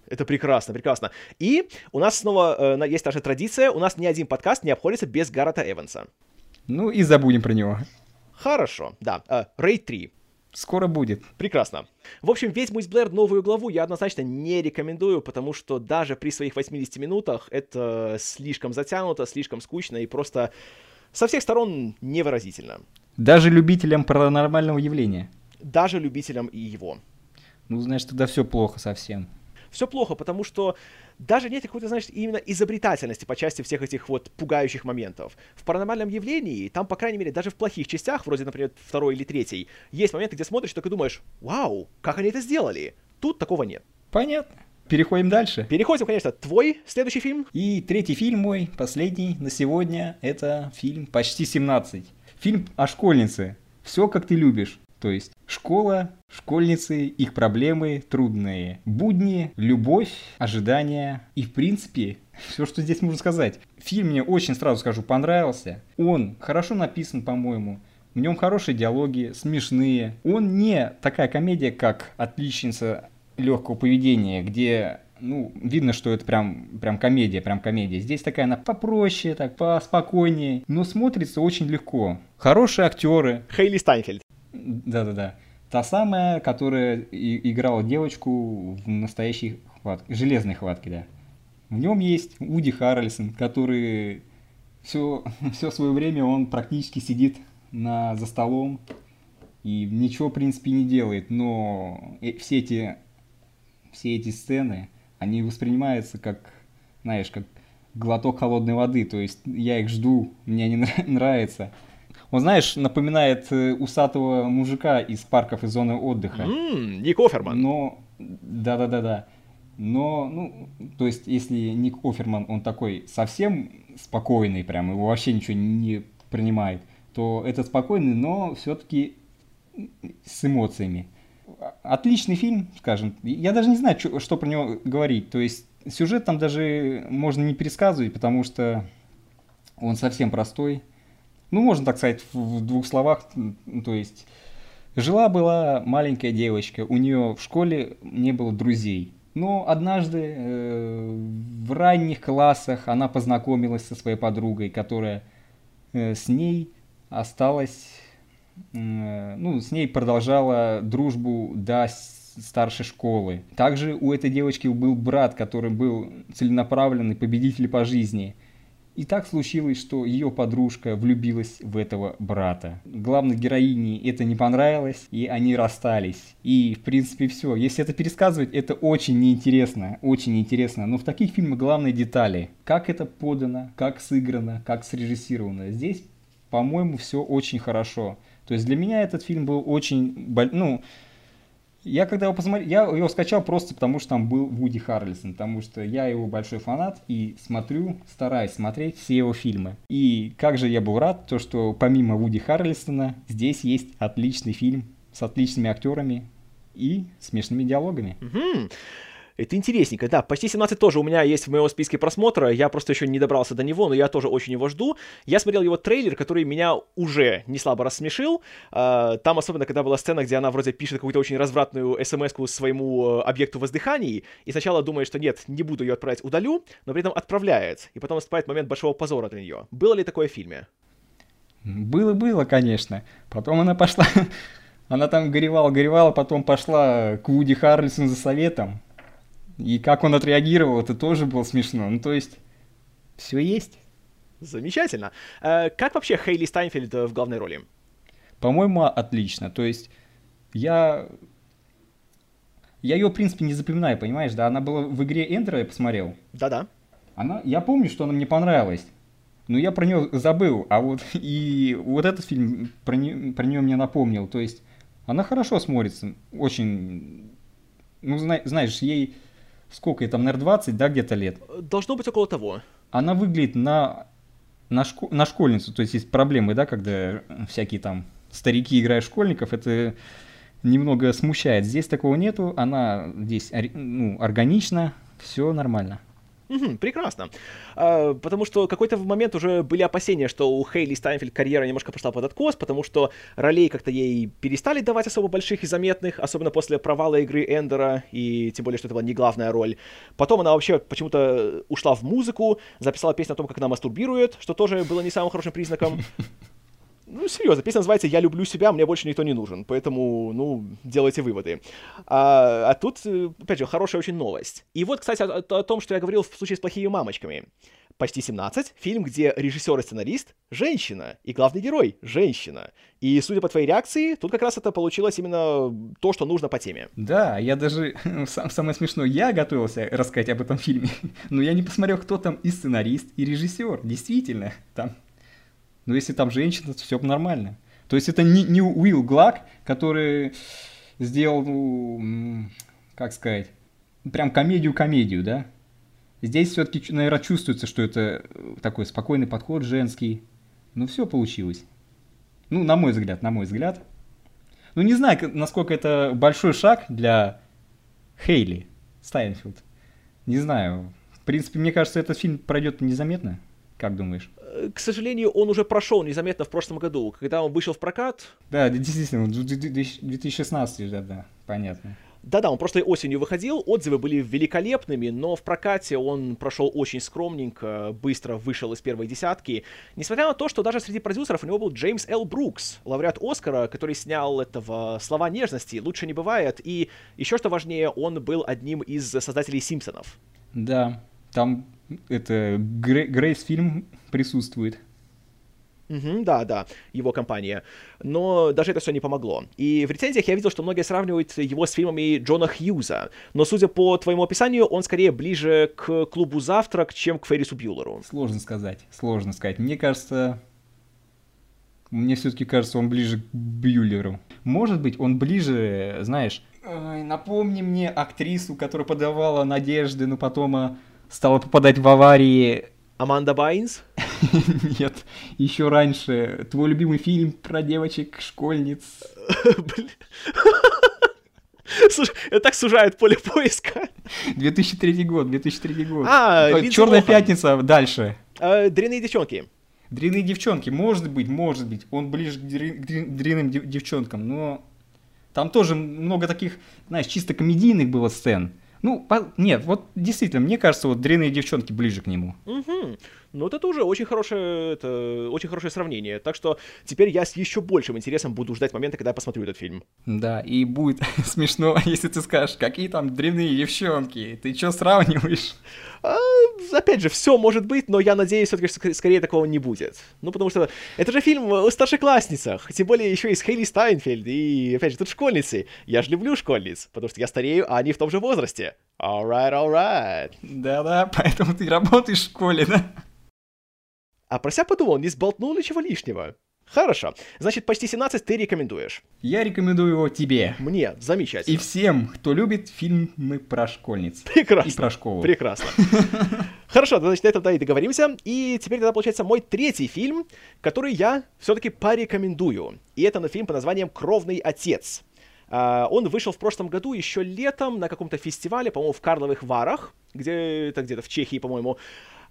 Это прекрасно, прекрасно. И у нас снова э, есть та же традиция, у нас ни один подкаст не обходится без Гаррета Эванса. Ну и забудем про него. Хорошо, да. Рейд 3. Скоро будет. Прекрасно. В общем, «Ведьму из Блэр» новую главу я однозначно не рекомендую, потому что даже при своих 80 минутах это слишком затянуто, слишком скучно и просто со всех сторон невыразительно. Даже любителям паранормального явления? Даже любителям и его. Ну, значит, тогда все плохо совсем. Все плохо, потому что даже нет какой-то, знаешь, именно изобретательности по части всех этих вот пугающих моментов. В паранормальном явлении, там, по крайней мере, даже в плохих частях, вроде, например, второй или третьей, есть моменты, где смотришь, только думаешь, вау, как они это сделали? Тут такого нет. Понятно. Переходим дальше. Переходим, конечно. Твой следующий фильм? И третий фильм мой, последний на сегодня, это фильм «Почти 17». Фильм о школьнице. Все, как ты любишь. То есть школа, школьницы, их проблемы, трудные будни, любовь, ожидания и, в принципе, все, что здесь можно сказать. Фильм мне очень, сразу скажу, понравился. Он хорошо написан, по-моему. В нем хорошие диалоги, смешные. Он не такая комедия, как «Отличница легкого поведения», где ну, видно, что это прям, прям комедия, прям комедия. Здесь такая она попроще, так, поспокойнее, но смотрится очень легко. Хорошие актеры. Хейли Стайнфельд. Да-да-да. Та самая, которая играла девочку в настоящей хватке, железной хватке, да. В нем есть Уди Харрельсон, который все, все свое время он практически сидит на, за столом и ничего, в принципе, не делает, но э, все эти, все эти сцены, они воспринимаются как, знаешь, как глоток холодной воды, то есть я их жду, мне они нравятся. Он, знаешь, напоминает э, усатого мужика из парков и зоны отдыха. Ммм, Ник Оферман. Но, да-да-да-да. Но, ну, то есть, если Ник Оферман, он такой совсем спокойный, прям, его вообще ничего не принимает, то этот спокойный, но все-таки с эмоциями. Отличный фильм, скажем. Я даже не знаю, что, что про него говорить. То есть, сюжет там даже можно не пересказывать, потому что он совсем простой. Ну, можно так сказать в двух словах. То есть, жила-была маленькая девочка, у нее в школе не было друзей. Но однажды э, в ранних классах она познакомилась со своей подругой, которая э, с ней осталась, э, ну, с ней продолжала дружбу до старшей школы. Также у этой девочки был брат, который был целенаправленный победитель по жизни – и так случилось, что ее подружка влюбилась в этого брата. Главной героине это не понравилось, и они расстались. И, в принципе, все. Если это пересказывать, это очень неинтересно. Очень неинтересно. Но в таких фильмах главные детали. Как это подано, как сыграно, как срежиссировано. Здесь, по-моему, все очень хорошо. То есть для меня этот фильм был очень... Ну, я когда его посмотрел, я его скачал просто потому, что там был Вуди Харрельсон, потому что я его большой фанат и смотрю, стараюсь смотреть все его фильмы. И как же я был рад, то что помимо Вуди Харрельсона здесь есть отличный фильм с отличными актерами и смешными диалогами. Угу. Это интересненько, да. Почти 17 тоже у меня есть в моем списке просмотра. Я просто еще не добрался до него, но я тоже очень его жду. Я смотрел его трейлер, который меня уже не слабо рассмешил. А, там особенно, когда была сцена, где она вроде пишет какую-то очень развратную смс своему э, объекту воздыханий, и сначала думает, что нет, не буду ее отправлять, удалю, но при этом отправляет. И потом наступает момент большого позора для нее. Было ли такое в фильме? Было-было, конечно. Потом она пошла... Она там горевала-горевала, потом пошла к Вуди Харрельсону за советом. И как он отреагировал, это тоже было смешно. Ну, то есть, все есть. Замечательно. Э, как вообще Хейли Стайнфельд в главной роли? По-моему, отлично. То есть, я... Я ее, в принципе, не запоминаю, понимаешь, да? Она была в игре Эндера, я посмотрел. Да-да. Она... Я помню, что она мне понравилась. Но я про нее забыл. А вот и вот этот фильм про, не... про нее мне напомнил. То есть, она хорошо смотрится. Очень... Ну, знаешь, ей сколько ей там, наверное, 20, да, где-то лет? Должно быть около того. Она выглядит на, на, шко, на школьницу, то есть есть проблемы, да, когда всякие там старики играют школьников, это немного смущает. Здесь такого нету, она здесь ну, органична, все нормально. Угу, прекрасно. А, потому что какой-то момент уже были опасения, что у Хейли Стайнфельд карьера немножко пошла под откос, потому что ролей как-то ей перестали давать особо больших и заметных, особенно после провала игры Эндера, и тем более, что это была не главная роль. Потом она вообще почему-то ушла в музыку, записала песню о том, как она мастурбирует, что тоже было не самым хорошим признаком. Ну, серьезно, песня называется «Я люблю себя, мне больше никто не нужен», поэтому, ну, делайте выводы. А, а тут, э, опять же, хорошая очень новость. И вот, кстати, о, о том, что я говорил в случае с «Плохими мамочками». «Почти 17» — фильм, где режиссер и сценарист — женщина, и главный герой — женщина. И, судя по твоей реакции, тут как раз это получилось именно то, что нужно по теме. Да, я даже, сам, самое смешное, я готовился рассказать об этом фильме, но я не посмотрел, кто там и сценарист, и режиссер. Действительно, там но если там женщина, то все нормально. То есть это не, не Уилл Глак, который сделал, ну, как сказать, прям комедию-комедию, да? Здесь все-таки, наверное, чувствуется, что это такой спокойный подход женский. Ну, все получилось. Ну, на мой взгляд, на мой взгляд. Ну, не знаю, насколько это большой шаг для Хейли Стайнфилд. Не знаю. В принципе, мне кажется, этот фильм пройдет незаметно. Как думаешь? к сожалению, он уже прошел незаметно в прошлом году, когда он вышел в прокат. Да, действительно, 2016 да, да, понятно. Да-да, он прошлой осенью выходил, отзывы были великолепными, но в прокате он прошел очень скромненько, быстро вышел из первой десятки. Несмотря на то, что даже среди продюсеров у него был Джеймс Л. Брукс, лауреат Оскара, который снял этого «Слова нежности», «Лучше не бывает», и еще что важнее, он был одним из создателей «Симпсонов». Да, там это Грейс фильм присутствует. Угу, да, да, его компания. Но даже это все не помогло. И в рецензиях я видел, что многие сравнивают его с фильмами Джона Хьюза. Но судя по твоему описанию, он скорее ближе к клубу «Завтрак», чем к Феррису Бьюлеру. Сложно сказать, сложно сказать. Мне кажется, мне все-таки кажется, он ближе к Бьюлеру. Может быть, он ближе, знаешь, напомни мне актрису, которая подавала надежды, но потом а, стала попадать в аварии Аманда Байнс? Нет, еще раньше. Твой любимый фильм про девочек-школьниц. Слушай, это так сужает поле поиска. 2003 год, 2003 год. А, Черная пятница, дальше. А, дрянные девчонки. Дрянные девчонки, может быть, может быть. Он ближе к дрянным девчонкам, но там тоже много таких, знаешь, чисто комедийных было сцен. Ну, по... нет, вот действительно, мне кажется, вот дрянные девчонки ближе к нему. Угу. Ну, вот это уже очень хорошее, это, очень хорошее сравнение. Так что теперь я с еще большим интересом буду ждать момента, когда я посмотрю этот фильм. Да, и будет смешно, если ты скажешь, какие там дрянные девчонки, ты что сравниваешь? А, опять же, все может быть, но я надеюсь, все-таки скорее такого не будет. Ну, потому что это же фильм о старшеклассницах, тем более еще и с Хейли Стайнфельд, и, опять же, тут школьницы. Я же люблю школьниц, потому что я старею, а они в том же возрасте. Alright, alright. Да-да, поэтому ты работаешь в школе, да? А про себя подумал, не сболтнул ли чего лишнего? Хорошо. Значит, почти 17 ты рекомендуешь. Я рекомендую его тебе. Мне. Замечательно. И всем, кто любит фильмы про школьниц. Прекрасно. И про школу. Прекрасно. Хорошо, значит, на этом да и договоримся. И теперь тогда получается мой третий фильм, который я все-таки порекомендую. И это фильм по названием «Кровный отец». Uh, он вышел в прошлом году еще летом на каком-то фестивале, по-моему, в Карловых Варах, где это где-то в Чехии, по-моему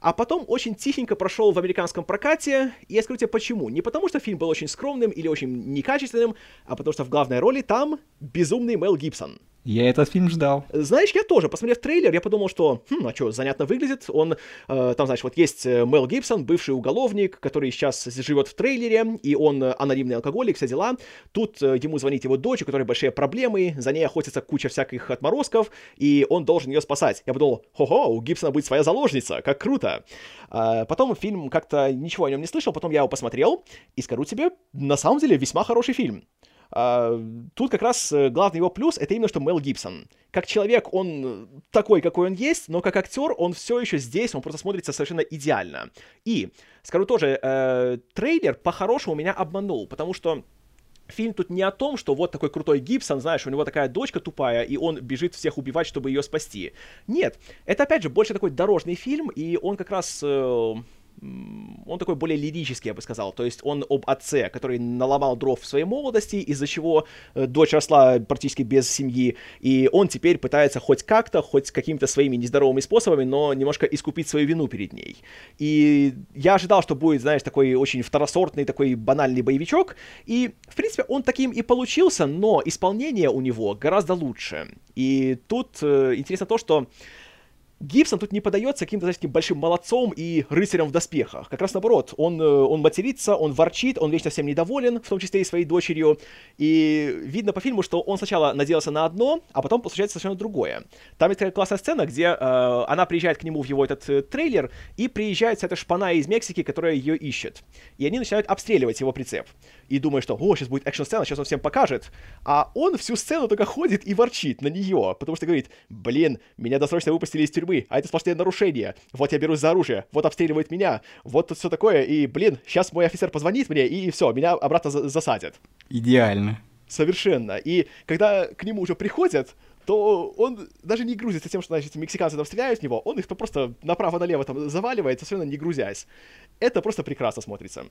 а потом очень тихенько прошел в американском прокате, и я скажу тебе почему. Не потому, что фильм был очень скромным или очень некачественным, а потому что в главной роли там безумный Мел Гибсон. Я этот фильм ждал. Знаешь, я тоже, посмотрев трейлер, я подумал, что, хм, а что, занятно выглядит. Он, э, там, знаешь, вот есть э, Мел Гибсон, бывший уголовник, который сейчас живет в трейлере, и он э, анонимный алкоголик, все дела. Тут э, ему звонит его дочь, у которой большие проблемы, за ней охотится куча всяких отморозков, и он должен ее спасать. Я подумал, хо-хо, у Гибсона будет своя заложница, как круто. А, потом фильм как-то ничего о нем не слышал, потом я его посмотрел, и скажу тебе, на самом деле весьма хороший фильм. А, тут как раз э, главный его плюс это именно что Мел Гибсон. Как человек он такой, какой он есть, но как актер он все еще здесь, он просто смотрится совершенно идеально. И скажу тоже, э, трейлер по-хорошему меня обманул, потому что Фильм тут не о том, что вот такой крутой Гибсон, знаешь, у него такая дочка тупая, и он бежит всех убивать, чтобы ее спасти. Нет, это опять же больше такой дорожный фильм, и он как раз э, он такой более лирический, я бы сказал. То есть он об отце, который наломал дров в своей молодости, из-за чего э, дочь росла практически без семьи, и он теперь пытается хоть как-то, хоть какими-то своими нездоровыми способами, но немножко искупить свою вину перед ней. И я ожидал, что будет, знаешь, такой очень второсортный, такой банальный боевичок, и, в принципе, он таким и получился, но исполнение у него гораздо лучше. И тут э, интересно то, что Гибсон тут не подается каким-то, знаете, таким большим молодцом и рыцарем в доспехах. Как раз наоборот, он, э, он матерится, он ворчит, он вечно всем недоволен, в том числе и своей дочерью. И видно по фильму, что он сначала надеялся на одно, а потом случается совершенно другое. Там есть такая классная сцена, где э, она приезжает к нему в его этот э, трейлер, и приезжает вся эта шпана из Мексики, которая ее ищет. И они начинают обстреливать его прицеп. И думают, что, о, сейчас будет экшн-сцена, сейчас он всем покажет. А он всю сцену только ходит и ворчит на нее, потому что говорит, блин, меня досрочно выпустили из тюрьмы, а это сплошные нарушения. Вот я берусь за оружие, вот обстреливает меня, вот тут все такое, и, блин, сейчас мой офицер позвонит мне, и все, меня обратно за засадят. Идеально. Совершенно. И когда к нему уже приходят, то он даже не грузится тем, что, значит, мексиканцы там стреляют в него, он их просто направо-налево там заваливает, совершенно не грузясь. Это просто прекрасно смотрится.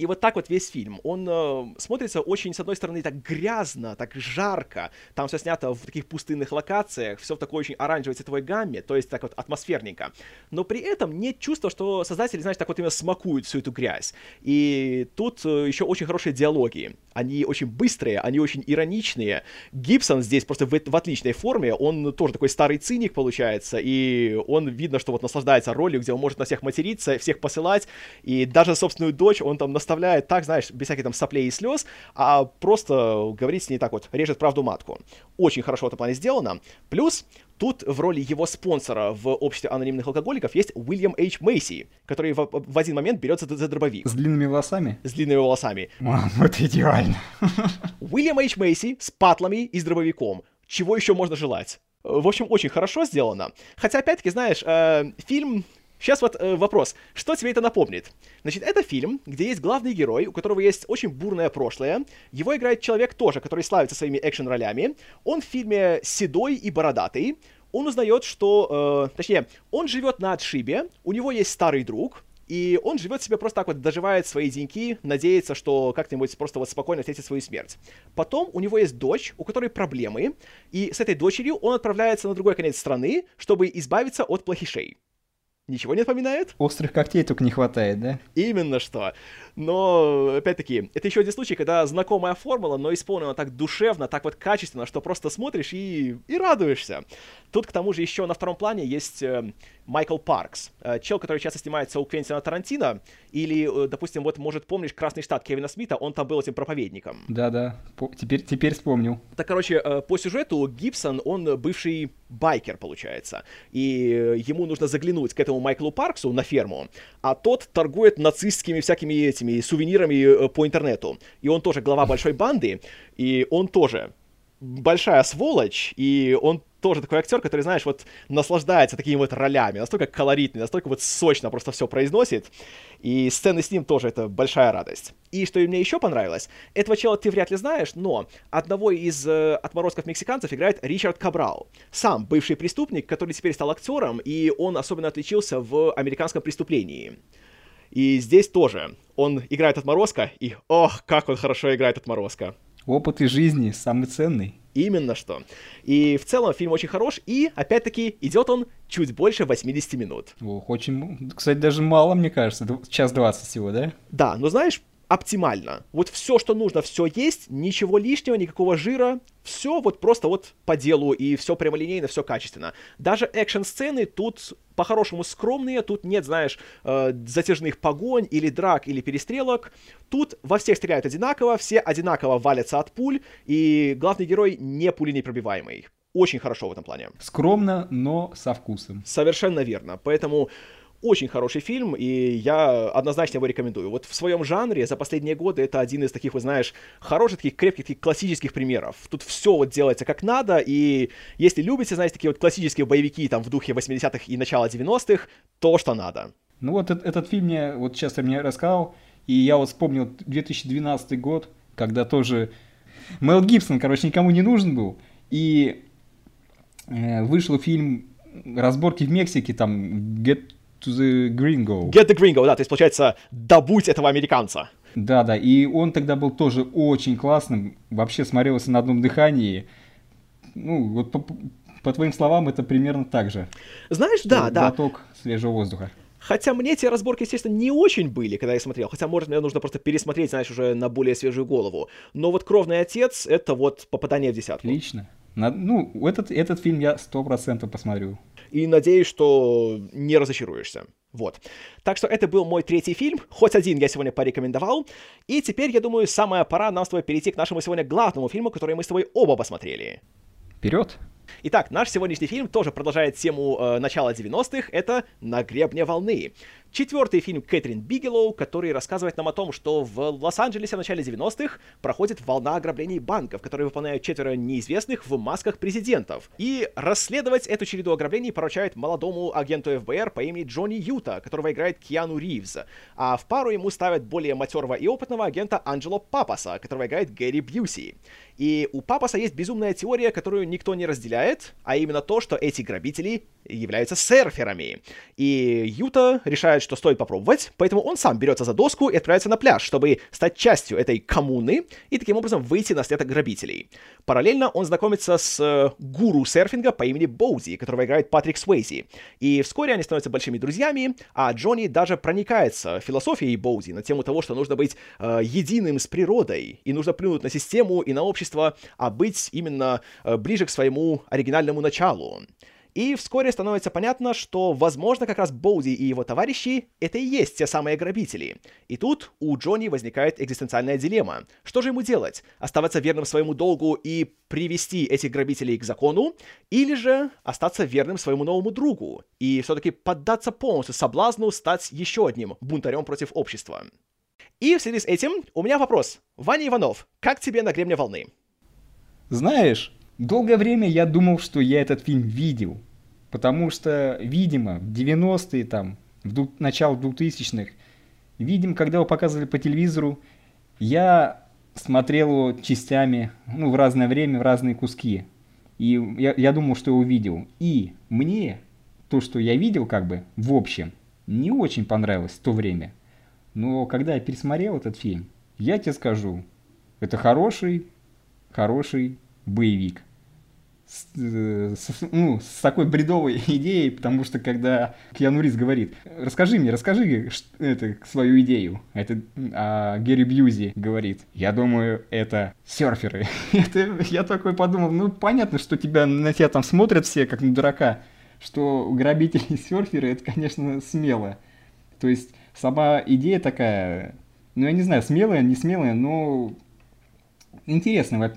И вот так вот весь фильм. Он э, смотрится очень, с одной стороны, так грязно, так жарко. Там все снято в таких пустынных локациях, все в такой очень оранжевой цветовой гамме, то есть так вот атмосферненько. Но при этом нет чувства, что создатели, знаешь, так вот именно смакуют всю эту грязь. И тут э, еще очень хорошие диалоги. Они очень быстрые, они очень ироничные. Гибсон здесь просто в, в отличной форме, он тоже такой старый циник получается, и он видно, что вот наслаждается ролью, где он может на всех материться, всех посылать, и даже собственную дочь он там наставляет так, знаешь, без всяких там соплей и слез, а просто говорит с ней так вот, режет правду матку. Очень хорошо в этом плане сделано. Плюс Тут в роли его спонсора в обществе анонимных алкоголиков есть Уильям Эйч Мейси, который в, в один момент берется за, за дробовик. С длинными волосами? С длинными волосами. Мам, это идеально. Уильям Эйч Мейси с патлами и с дробовиком. Чего еще можно желать? В общем, очень хорошо сделано. Хотя, опять-таки, знаешь, э, фильм Сейчас вот э, вопрос. Что тебе это напомнит? Значит, это фильм, где есть главный герой, у которого есть очень бурное прошлое. Его играет человек тоже, который славится своими экшен-ролями. Он в фильме седой и бородатый. Он узнает, что... Э, точнее, он живет на отшибе, у него есть старый друг, и он живет себе просто так вот, доживает свои деньки, надеется, что как-нибудь просто вот спокойно встретит свою смерть. Потом у него есть дочь, у которой проблемы, и с этой дочерью он отправляется на другой конец страны, чтобы избавиться от плохишей. Ничего не напоминает? Острых когтей только не хватает, да? Именно что. Но, опять-таки, это еще один случай, когда знакомая формула, но исполнена так душевно, так вот качественно, что просто смотришь и, и радуешься. Тут, к тому же, еще на втором плане есть э, Майкл Паркс, э, чел, который часто снимается у Квентина Тарантино, или, э, допустим, вот, может, помнишь «Красный штат» Кевина Смита, он там был этим проповедником. Да-да, теперь, теперь вспомнил. Так, короче, э, по сюжету Гибсон, он бывший байкер, получается, и ему нужно заглянуть к этому Майклу Парксу на ферму, а тот торгует нацистскими всякими этими сувенирами по интернету. И он тоже глава большой банды, и он тоже большая сволочь, и он тоже такой актер, который, знаешь, вот наслаждается такими вот ролями, настолько колоритный, настолько вот сочно просто все произносит, и сцены с ним тоже это большая радость. И что мне еще понравилось, этого чела ты вряд ли знаешь, но одного из э, отморозков мексиканцев играет Ричард Кабрал, сам бывший преступник, который теперь стал актером, и он особенно отличился в американском преступлении. И здесь тоже он играет отморозка, и ох, как он хорошо играет отморозка. Опыт из жизни самый ценный. Именно что. И в целом фильм очень хорош, и, опять-таки, идет он чуть больше 80 минут. Ох, очень, кстати, даже мало, мне кажется, час 20 всего, да? Да, но знаешь, оптимально. Вот все, что нужно, все есть, ничего лишнего, никакого жира, все вот просто вот по делу, и все прямолинейно, все качественно. Даже экшн-сцены тут по-хорошему скромные, тут нет, знаешь, э, затяжных погонь или драк или перестрелок. Тут во всех стреляют одинаково, все одинаково валятся от пуль, и главный герой не пули непробиваемый. Очень хорошо в этом плане. Скромно, но со вкусом. Совершенно верно. Поэтому очень хороший фильм, и я однозначно его рекомендую. Вот в своем жанре за последние годы это один из таких, вы знаешь, хороших, таких крепких, таких классических примеров. Тут все вот делается как надо, и если любите, знаете, такие вот классические боевики там в духе 80-х и начала 90-х, то, что надо. Ну вот этот, этот фильм мне вот сейчас ты мне рассказал, и я вот вспомнил 2012 год, когда тоже Мел Гибсон, короче, никому не нужен был, и э, вышел фильм разборки в Мексике, там Get to the gringo. Get the gringo, да, то есть, получается, добудь этого американца. Да, да, и он тогда был тоже очень классным, вообще смотрелся на одном дыхании. Ну, вот по, по твоим словам, это примерно так же. Знаешь, да, да. Глоток свежего воздуха. Хотя мне эти разборки, естественно, не очень были, когда я смотрел. Хотя, может, мне нужно просто пересмотреть, знаешь, уже на более свежую голову. Но вот «Кровный отец» — это вот попадание в десятку. Отлично. Ну, этот, этот фильм я сто процентов посмотрю и надеюсь, что не разочаруешься. Вот. Так что это был мой третий фильм, хоть один я сегодня порекомендовал, и теперь, я думаю, самая пора нам с тобой перейти к нашему сегодня главному фильму, который мы с тобой оба посмотрели. Вперед! Итак, наш сегодняшний фильм тоже продолжает тему э, начала 90-х, это «На гребне волны». Четвертый фильм Кэтрин Бигелоу, который рассказывает нам о том, что в Лос-Анджелесе в начале 90-х проходит волна ограблений банков, которые выполняют четверо неизвестных в масках президентов. И расследовать эту череду ограблений поручают молодому агенту ФБР по имени Джонни Юта, которого играет Киану Ривз. А в пару ему ставят более матерого и опытного агента Анджело Папаса, которого играет Гэри Бьюси. И у Папаса есть безумная теория, которую никто не разделяет, а именно то, что эти грабители являются серферами. И Юта решает решает, что стоит попробовать, поэтому он сам берется за доску и отправляется на пляж, чтобы стать частью этой коммуны и таким образом выйти на след грабителей. Параллельно он знакомится с э, гуру серфинга по имени Боузи, которого играет Патрик Суэйзи. И вскоре они становятся большими друзьями, а Джонни даже проникается философией Боузи на тему того, что нужно быть э, единым с природой, и нужно плюнуть на систему и на общество, а быть именно э, ближе к своему оригинальному началу. И вскоре становится понятно, что, возможно, как раз Боуди и его товарищи — это и есть те самые грабители. И тут у Джонни возникает экзистенциальная дилемма. Что же ему делать? Оставаться верным своему долгу и привести этих грабителей к закону? Или же остаться верным своему новому другу и все-таки поддаться полностью соблазну стать еще одним бунтарем против общества? И в связи с этим у меня вопрос. Ваня Иванов, как тебе на гребне волны? Знаешь, Долгое время я думал, что я этот фильм видел, потому что, видимо, в 90-е, там, в ду- начало 2000-х, видимо, когда его показывали по телевизору, я смотрел его частями, ну, в разное время, в разные куски. И я, я думал, что его видел. И мне то, что я видел, как бы, в общем, не очень понравилось в то время. Но когда я пересмотрел этот фильм, я тебе скажу, это хороший, хороший боевик э, с, ну, с такой бредовой идеей, потому что когда Киану Рис говорит, расскажи мне, расскажи это, свою идею, это а Гэри Бьюзи говорит, я думаю, это серферы. это, я такой подумал, ну понятно, что тебя на тебя там смотрят все, как на дурака, что грабители серферы, это, конечно, смело. То есть сама идея такая, ну я не знаю, смелая, не смелая, но интересная,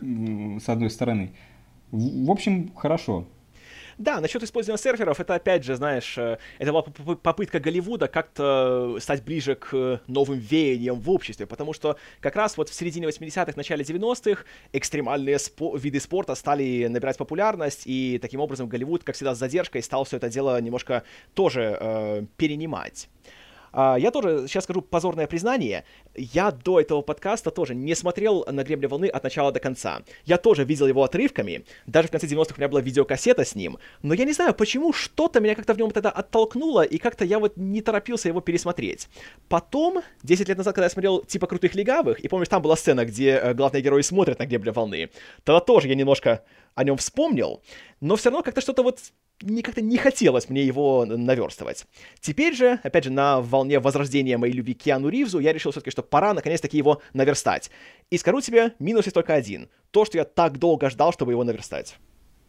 с одной стороны. В общем, хорошо. Да, насчет использования серферов, это опять же, знаешь, э, это была попытка Голливуда как-то стать ближе к новым веяниям в обществе, потому что как раз вот в середине 80-х, начале 90-х экстремальные спо- виды спорта стали набирать популярность, и таким образом Голливуд, как всегда, с задержкой стал все это дело немножко тоже э, перенимать. А, я тоже сейчас скажу позорное признание. Я до этого подкаста тоже не смотрел на «Гребля волны» от начала до конца. Я тоже видел его отрывками. Даже в конце 90-х у меня была видеокассета с ним. Но я не знаю, почему что-то меня как-то в нем тогда оттолкнуло, и как-то я вот не торопился его пересмотреть. Потом, 10 лет назад, когда я смотрел типа «Крутых легавых», и помнишь, там была сцена, где э, главные герои смотрят на «Гребля волны», тогда тоже я немножко о нем вспомнил, но все равно как-то что-то вот как-то не хотелось мне его наверстывать. Теперь же, опять же, на волне возрождения моей любви к Киану Ривзу, я решил все-таки, что пора наконец-таки его наверстать. И скажу тебе, минус есть только один. То, что я так долго ждал, чтобы его наверстать.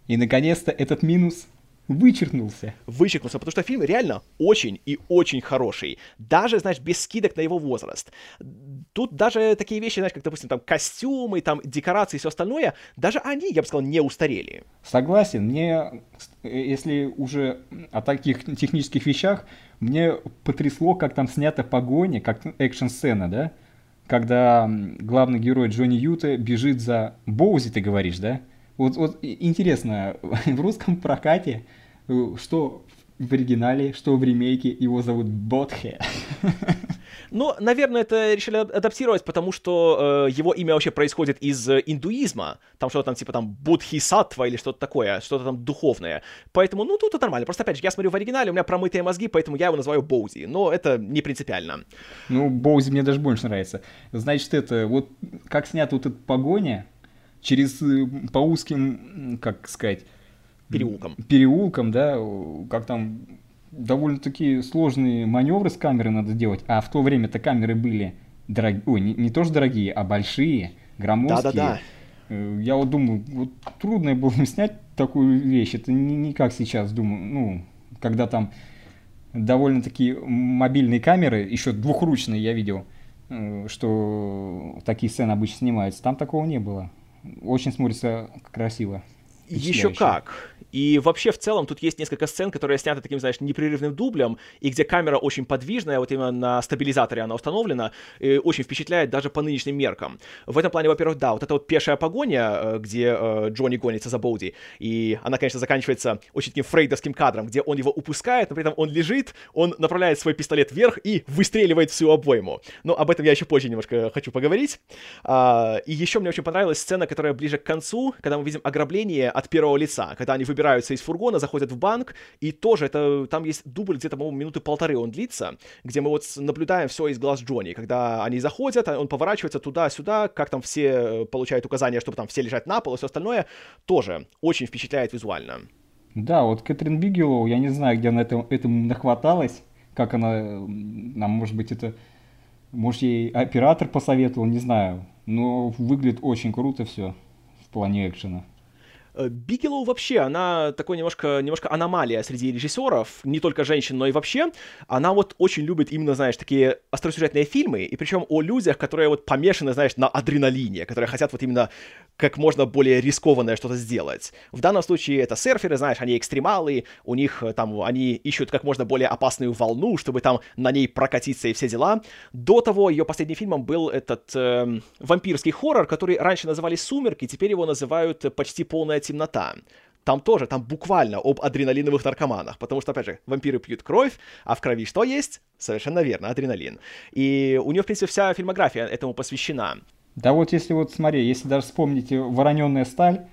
И наконец-то этот минус вычеркнулся. Вычеркнулся, потому что фильм реально очень и очень хороший. Даже, знаешь, без скидок на его возраст. Тут даже такие вещи, знаешь, как, допустим, там костюмы, там декорации и все остальное, даже они, я бы сказал, не устарели. Согласен. Мне, если уже о таких технических вещах, мне потрясло, как там снята погоня, как экшн-сцена, да? Когда главный герой Джонни Юта бежит за Боузи, ты говоришь, да? Вот, вот интересно, в русском прокате, э, что в оригинале, что в ремейке, его зовут Ботхе. Ну, наверное, это решили адаптировать, потому что э, его имя вообще происходит из э, индуизма. Там что-то там типа там Будхисаттва или что-то такое, что-то там духовное. Поэтому, ну, тут это нормально. Просто, опять же, я смотрю в оригинале, у меня промытые мозги, поэтому я его называю Боузи. Но это не принципиально. Ну, Боузи мне даже больше нравится. Значит, это, вот как снята вот эта погоня, через э, по узким, как сказать, переулкам. Переулкам, да, как там довольно-таки сложные маневры с камерой надо делать, а в то время-то камеры были дорогие, ой, не, не тоже дорогие, а большие, громоздкие. Да-да-да. Э, я вот думаю, вот трудно было снять такую вещь, это не, не как сейчас, думаю, ну, когда там довольно-таки мобильные камеры, еще двухручные я видел, э, что такие сцены обычно снимаются, там такого не было очень смотрится красиво. Еще как. И вообще, в целом, тут есть несколько сцен, которые сняты таким, знаешь, непрерывным дублем, и где камера очень подвижная, вот именно на стабилизаторе она установлена, и очень впечатляет даже по нынешним меркам. В этом плане, во-первых, да, вот эта вот пешая погоня, э, где э, Джонни гонится за Боуди, и она, конечно, заканчивается очень таким фрейдовским кадром, где он его упускает, но при этом он лежит, он направляет свой пистолет вверх и выстреливает всю обойму. Но об этом я еще позже немножко хочу поговорить. А, и еще мне очень понравилась сцена, которая ближе к концу, когда мы видим ограбление от первого лица, когда они выбирают выбираются из фургона, заходят в банк, и тоже это, там есть дубль где-то, по-моему, минуты полторы он длится, где мы вот наблюдаем все из глаз Джонни, когда они заходят, он поворачивается туда-сюда, как там все э, получают указания, чтобы там все лежать на полу и все остальное, тоже очень впечатляет визуально. Да, вот Кэтрин Бигелоу, я не знаю, где она это, этому нахваталась, как она, нам, может быть, это, может, ей оператор посоветовал, не знаю, но выглядит очень круто все в плане экшена. Э, Бигелоу вообще, она такой немножко, немножко аномалия среди режиссеров, не только женщин, но и вообще. Она вот очень любит именно, знаешь, такие остросюжетные фильмы, и причем о людях, которые вот помешаны, знаешь, на адреналине, которые хотят вот именно как можно более рискованное что-то сделать. В данном случае это серферы, знаешь, они экстремалы, у них э, там, они ищут как можно более опасную волну, чтобы там на ней прокатиться и все дела. До того ее последним фильмом был этот э, вампирский хоррор, который раньше называли «Сумерки», теперь его называют «Почти полная темнота». Там тоже, там буквально об адреналиновых наркоманах, потому что, опять же, вампиры пьют кровь, а в крови что есть? Совершенно верно, адреналин. И у нее, в принципе, вся фильмография этому посвящена. Да вот если вот смотри, если даже вспомните «Вороненная сталь»,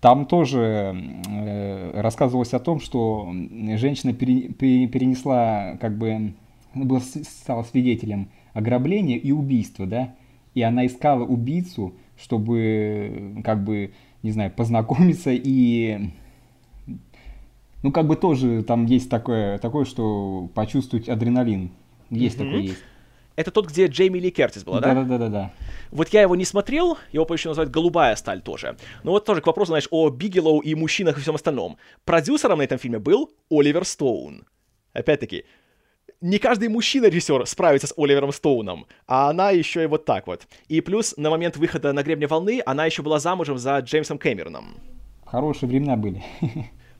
там тоже э, рассказывалось о том, что женщина пере, пере, перенесла, как бы, ну, была, стала свидетелем ограбления и убийства, да, и она искала убийцу, чтобы, как бы, не знаю, познакомиться и, ну, как бы тоже там есть такое, такое что почувствовать адреналин. Есть mm-hmm. такое, есть. Это тот, где Джейми Ли Кертис была, да? Да-да-да-да. Вот я его не смотрел, его еще называют «Голубая сталь» тоже. Но вот тоже к вопросу, знаешь, о Бигелоу и мужчинах и всем остальном. Продюсером на этом фильме был Оливер Стоун. Опять-таки, не каждый мужчина-режиссер справится с Оливером Стоуном, а она еще и вот так вот. И плюс на момент выхода на «Гребне волны» она еще была замужем за Джеймсом Кэмероном. Хорошие времена были.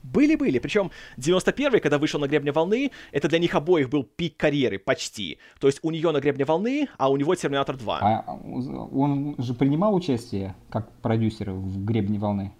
Были-были. Причем 91-й, когда вышел на гребне волны, это для них обоих был пик карьеры почти. То есть у нее на гребне волны, а у него Терминатор 2. А он же принимал участие как продюсер в гребне волны?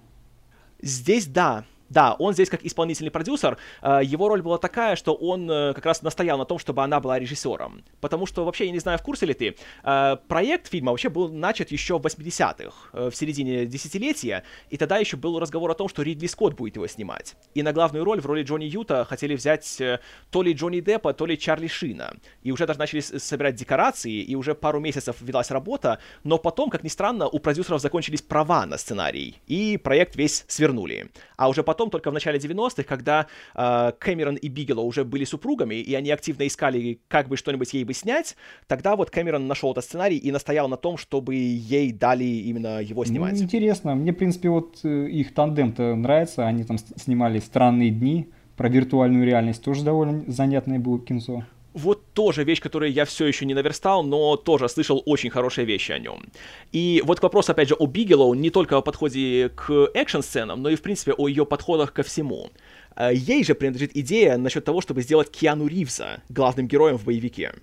Здесь да. Да, он здесь как исполнительный продюсер. Э, его роль была такая, что он э, как раз настоял на том, чтобы она была режиссером. Потому что вообще, я не знаю, в курсе ли ты, э, проект фильма вообще был начат еще в 80-х, в середине десятилетия, и тогда еще был разговор о том, что Ридли Скотт будет его снимать. И на главную роль в роли Джонни Юта хотели взять то ли Джонни Деппа, то ли Чарли Шина. И уже даже начали собирать декорации, и уже пару месяцев велась работа, но потом, как ни странно, у продюсеров закончились права на сценарий, и проект весь свернули. А уже потом потом, только в начале 90-х, когда э, Кэмерон и Бигело уже были супругами, и они активно искали, как бы что-нибудь ей бы снять, тогда вот Кэмерон нашел этот сценарий и настоял на том, чтобы ей дали именно его снимать. Ну, интересно. Мне, в принципе, вот э, их тандем-то нравится. Они там снимали «Странные дни», про виртуальную реальность тоже довольно занятное было кинцо. Вот тоже вещь, которую я все еще не наверстал, но тоже слышал очень хорошие вещи о нем. И вот к вопросу, опять же, о Бигелоу, не только о подходе к экшн-сценам, но и, в принципе, о ее подходах ко всему. Э, ей же принадлежит идея насчет того, чтобы сделать Киану Ривза главным героем в боевике.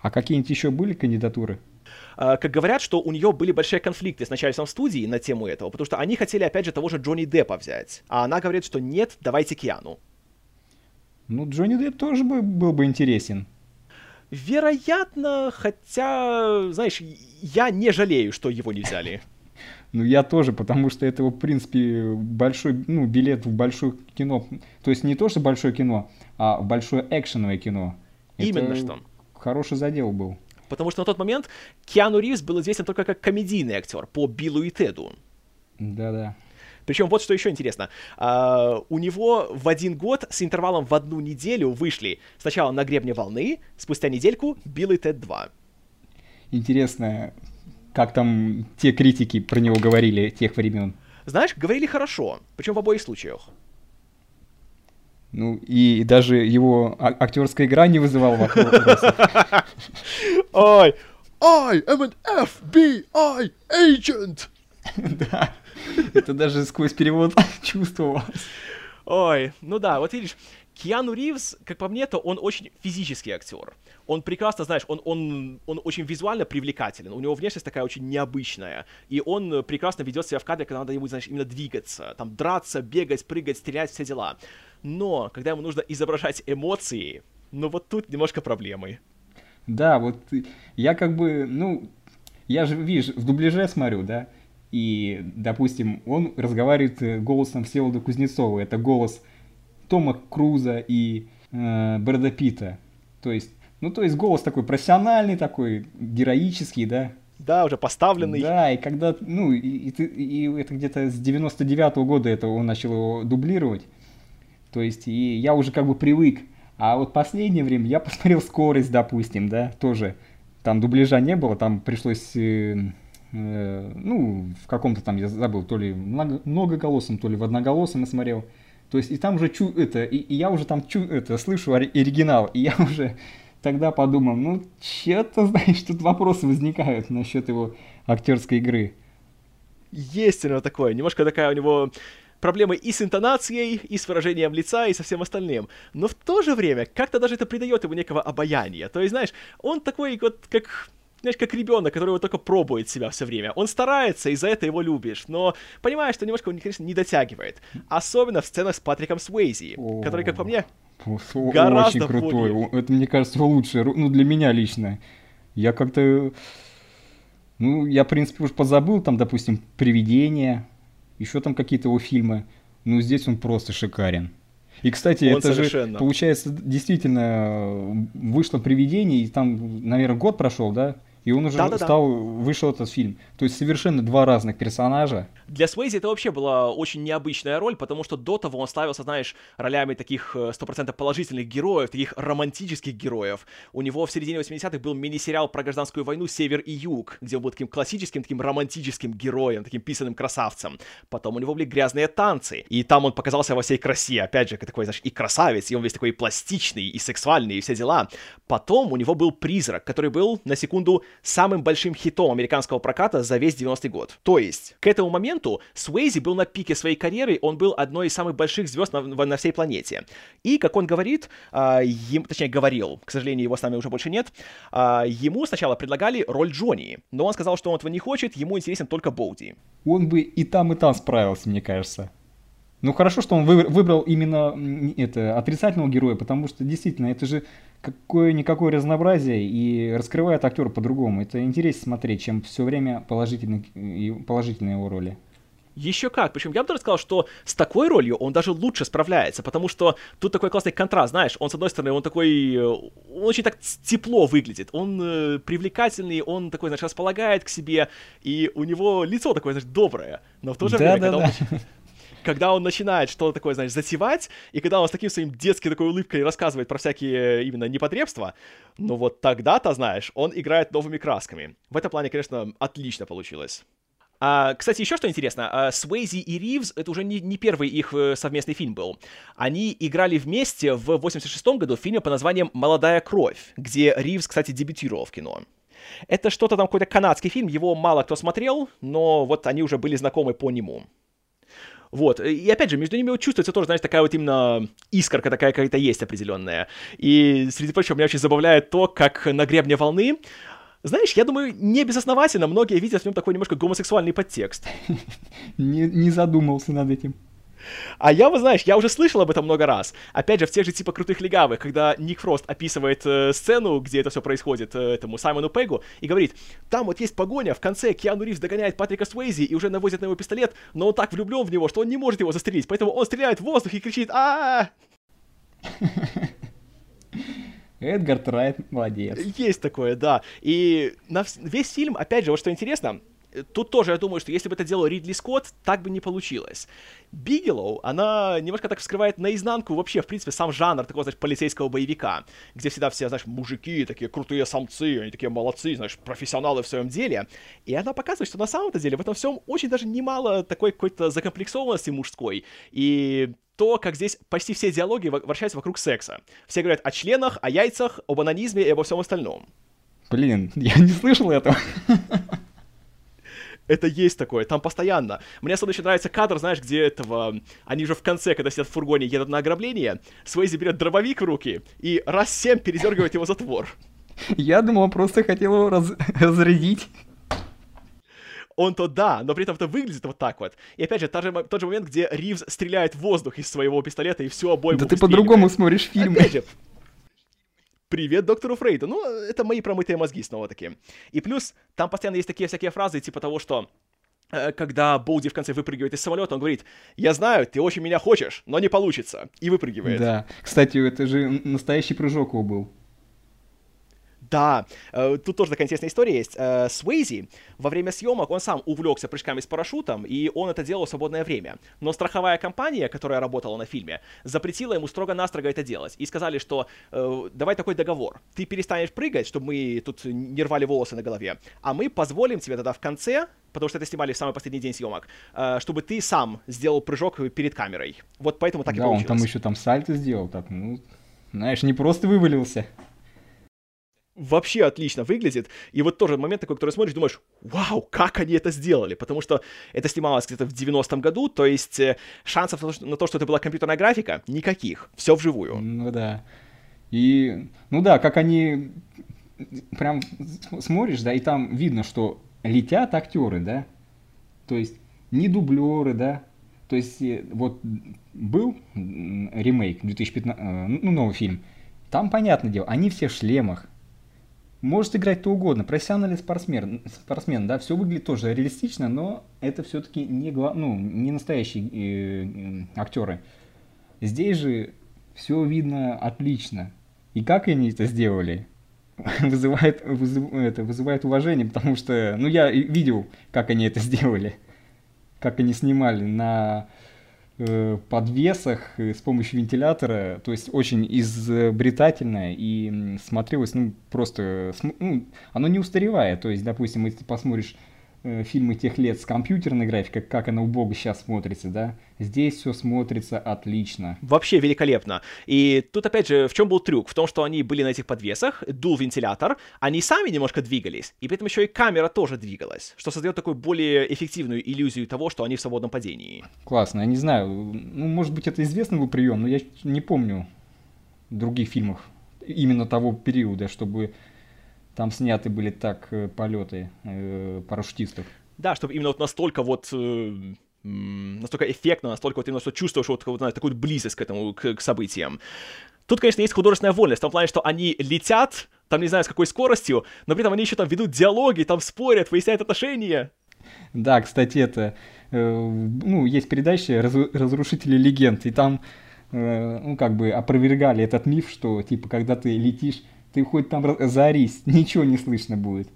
А какие-нибудь еще были кандидатуры? Uh, как говорят, что у нее были большие конфликты с начальством студии на тему этого, потому что они хотели, опять же, того же Джонни Деппа взять. А она говорит, что нет, давайте Киану. Ну, Джонни Депп тоже бы, был бы интересен. Вероятно, хотя, знаешь, я не жалею, что его не взяли. Ну, я тоже, потому что это, в принципе, большой, ну, билет в большое кино. То есть не то, что большое кино, а в большое экшеновое кино. Именно это что. Хороший задел был. Потому что на тот момент Киану Ривз был известен только как комедийный актер по Биллу и Теду. Да-да. Причем вот что еще интересно. Uh, у него в один год с интервалом в одну неделю вышли сначала «На гребне волны», спустя недельку «Билл и Тед 2». Интересно, как там те критики про него говорили тех времен? Знаешь, говорили хорошо, причем в обоих случаях. Ну, и даже его а- актерская игра не вызывала вопросов. Ой, I am an FBI agent! Да. Это даже сквозь перевод чувствовалось. Ой, ну да, вот видишь, Киану Ривз, как по мне, то он очень физический актер. Он прекрасно, знаешь, он, он, он очень визуально привлекателен, у него внешность такая очень необычная, и он прекрасно ведет себя в кадре, когда надо ему, знаешь, именно двигаться, там, драться, бегать, прыгать, стрелять, все дела. Но, когда ему нужно изображать эмоции, ну вот тут немножко проблемы. Да, вот я как бы, ну, я же, видишь, в дубляже смотрю, да, И, допустим, он разговаривает э, голосом Всеволода Кузнецова. Это голос Тома Круза и э, Брэда Питта. То есть, ну, то есть голос такой профессиональный, такой героический, да, да, уже поставленный. Да, и когда, ну, и, и, и это где-то с 99-го года это он начал его дублировать. То есть, и я уже как бы привык. А вот последнее время я посмотрел скорость, допустим, да, тоже. Там дубляжа не было, там пришлось, э, э, ну, в каком-то там, я забыл, то ли много, многоголосом, то ли в одноголосом я смотрел. То есть, и там уже чу, это, и, и я уже там чу, это, слышу оригинал, и я уже тогда подумал, ну, что-то, знаешь, тут вопросы возникают насчет его актерской игры. Есть него такое, немножко такая у него проблемы и с интонацией, и с выражением лица, и со всем остальным. Но в то же время как-то даже это придает ему некого обаяния. То есть, знаешь, он такой вот как знаешь, как ребенок, который вот только пробует себя все время. Он старается, и за это его любишь, но понимаешь, что немножко он, конечно, не дотягивает. Особенно в сценах с Патриком Суэйзи, который, как по мне, Гораздо Очень крутой. Более. Это, мне кажется, лучшее. Ну, для меня лично. Я как-то... Ну, я, в принципе, уж позабыл, там, допустим, «Привидение», еще там какие-то его фильмы. Ну, здесь он просто шикарен. И, кстати, он это совершенно. же, получается, действительно вышло «Привидение», и там, наверное, год прошел, да? И он уже Да-да-да. стал, вышел этот фильм. То есть совершенно два разных персонажа. Для Свейзи это вообще была очень необычная роль, потому что до того он ставился, знаешь, ролями таких 100% э, положительных героев, таких романтических героев. У него в середине 80-х был мини-сериал про гражданскую войну «Север и Юг», где он был таким классическим, таким романтическим героем, таким писанным красавцем. Потом у него были «Грязные танцы», и там он показался во всей красе, опять же, такой, знаешь, и красавец, и он весь такой пластичный, и сексуальный, и все дела. Потом у него был «Призрак», который был, на секунду, самым большим хитом американского проката за весь 90-й год. То есть, к этому моменту Суэйзи был на пике своей карьеры, он был одной из самых больших звезд на, на всей планете. И, как он говорит, э, им, точнее, говорил, к сожалению, его с нами уже больше нет, э, ему сначала предлагали роль Джонни, но он сказал, что он этого не хочет, ему интересен только Боуди. Он бы и там, и там справился, мне кажется. Ну хорошо, что он выбрал именно это отрицательного героя, потому что действительно это же какое-никакое разнообразие и раскрывает актера по-другому. Это интереснее смотреть, чем все время положительные, положительные его роли. Еще как. Причем я бы даже сказал, что с такой ролью он даже лучше справляется, потому что тут такой классный контраст, знаешь, он, с одной стороны, он такой, э, он очень так тепло выглядит, он э, привлекательный, он такой, знаешь, располагает к себе, и у него лицо такое, знаешь, доброе, но в то же да, время, да, когда да. он когда он начинает что-то такое, знаешь, затевать, и когда он с таким своим детской такой улыбкой рассказывает про всякие именно непотребства, ну вот тогда-то, знаешь, он играет новыми красками. В этом плане, конечно, отлично получилось. А, кстати, еще что интересно, а, Свейзи и Ривз, это уже не, не первый их э, совместный фильм был. Они играли вместе в 86 году в фильме по названием «Молодая кровь», где Ривз, кстати, дебютировал в кино. Это что-то там какой-то канадский фильм, его мало кто смотрел, но вот они уже были знакомы по нему. Вот. И опять же, между ними чувствуется тоже, знаешь, такая вот именно искорка такая какая-то есть определенная. И, среди прочего, меня очень забавляет то, как на гребне волны знаешь, я думаю, не безосновательно многие видят в нем такой немножко гомосексуальный подтекст. Не, не задумался над этим. А я, вот знаешь, я уже слышал об этом много раз. Опять же, в тех же типа крутых легавых, когда Ник Фрост описывает э, сцену, где это все происходит, э, этому Саймону Пегу, и говорит, там вот есть погоня, в конце Киану Ривз догоняет Патрика Суэйзи и уже навозит на его пистолет, но он так влюблен в него, что он не может его застрелить, поэтому он стреляет в воздух и кричит а Эдгар Райт молодец. Есть такое, да. И на весь фильм, опять же, вот что интересно, Тут тоже я думаю, что если бы это делал Ридли Скотт, так бы не получилось. Бигелоу, она немножко так вскрывает наизнанку вообще, в принципе, сам жанр такого, знаешь, полицейского боевика, где всегда все, знаешь, мужики, такие крутые самцы, они такие молодцы, знаешь, профессионалы в своем деле. И она показывает, что на самом-то деле в этом всем очень даже немало такой какой-то закомплексованности мужской. И то, как здесь почти все диалоги вращаются вокруг секса. Все говорят о членах, о яйцах, об анонизме и обо всем остальном. Блин, я не слышал этого. это есть такое, там постоянно. Мне особенно еще нравится кадр, знаешь, где этого... Они же в конце, когда сидят в фургоне, едут на ограбление, Свейзи берет дробовик в руки и раз семь передергивает его затвор. Я думал, он просто хотел его раз... разрядить. Он-то да, но при этом это выглядит вот так вот. И опять же, тот же, тот же момент, где Ривз стреляет в воздух из своего пистолета и всю обойму Да ты по-другому смотришь фильмы. Опять же, Привет доктору Фрейду. Ну, это мои промытые мозги снова таки. И плюс, там постоянно есть такие всякие фразы, типа того, что э, когда Болди в конце выпрыгивает из самолета, он говорит, я знаю, ты очень меня хочешь, но не получится, и выпрыгивает. Да, кстати, это же настоящий прыжок его был. Да, э, тут тоже такая интересная история есть. Э, Суэйзи во время съемок, он сам увлекся прыжками с парашютом, и он это делал в свободное время. Но страховая компания, которая работала на фильме, запретила ему строго-настрого это делать. И сказали, что э, давай такой договор. Ты перестанешь прыгать, чтобы мы тут не рвали волосы на голове, а мы позволим тебе тогда в конце потому что это снимали в самый последний день съемок, чтобы ты сам сделал прыжок перед камерой. Вот поэтому так да, и получилось. Да, он там еще там сальто сделал, так, ну, знаешь, не просто вывалился вообще отлично выглядит. И вот тоже момент такой, который смотришь, думаешь, вау, как они это сделали? Потому что это снималось где-то в 90-м году, то есть э, шансов на то, что это была компьютерная графика, никаких. Все вживую. Ну да. И, ну да, как они прям смотришь, да, и там видно, что летят актеры, да, то есть не дублеры, да, то есть э, вот был ремейк 2015, э, ну, новый фильм, там, понятное дело, они все в шлемах, может играть кто угодно, профессиональный спортсмен, спортсмен, да, все выглядит тоже реалистично, но это все-таки не, ну, не настоящие э, э, актеры. Здесь же все видно отлично. И как они это сделали, вызывает, вызыв, это, вызывает уважение, потому что, ну, я видел, как они это сделали, как они снимали на подвесах с помощью вентилятора, то есть очень изобретательное и смотрелось, ну, просто, ну, оно не устаревает, то есть, допустим, если ты посмотришь Э, фильмы тех лет с компьютерной графикой, как она убого сейчас смотрится, да, здесь все смотрится отлично. Вообще великолепно. И тут, опять же, в чем был трюк? В том, что они были на этих подвесах, дул вентилятор, они сами немножко двигались, и при этом еще и камера тоже двигалась, что создает такую более эффективную иллюзию того, что они в свободном падении. Классно, я не знаю, ну, может быть, это известный был прием, но я не помню других фильмов именно того периода, чтобы там сняты были так э, полеты э, парашютистов. Да, чтобы именно вот настолько вот э, настолько эффектно, настолько вот именно что чувствуешь вот, вот знаешь, такую близость к этому, к, к событиям. Тут, конечно, есть художественная вольность, в том плане, что они летят, там не знаю с какой скоростью, но при этом они еще там ведут диалоги, там спорят, выясняют отношения. Да, кстати, это, э, ну, есть передача «Разрушители легенд», и там, э, ну, как бы опровергали этот миф, что, типа, когда ты летишь ты хоть там заорись, ничего не слышно будет.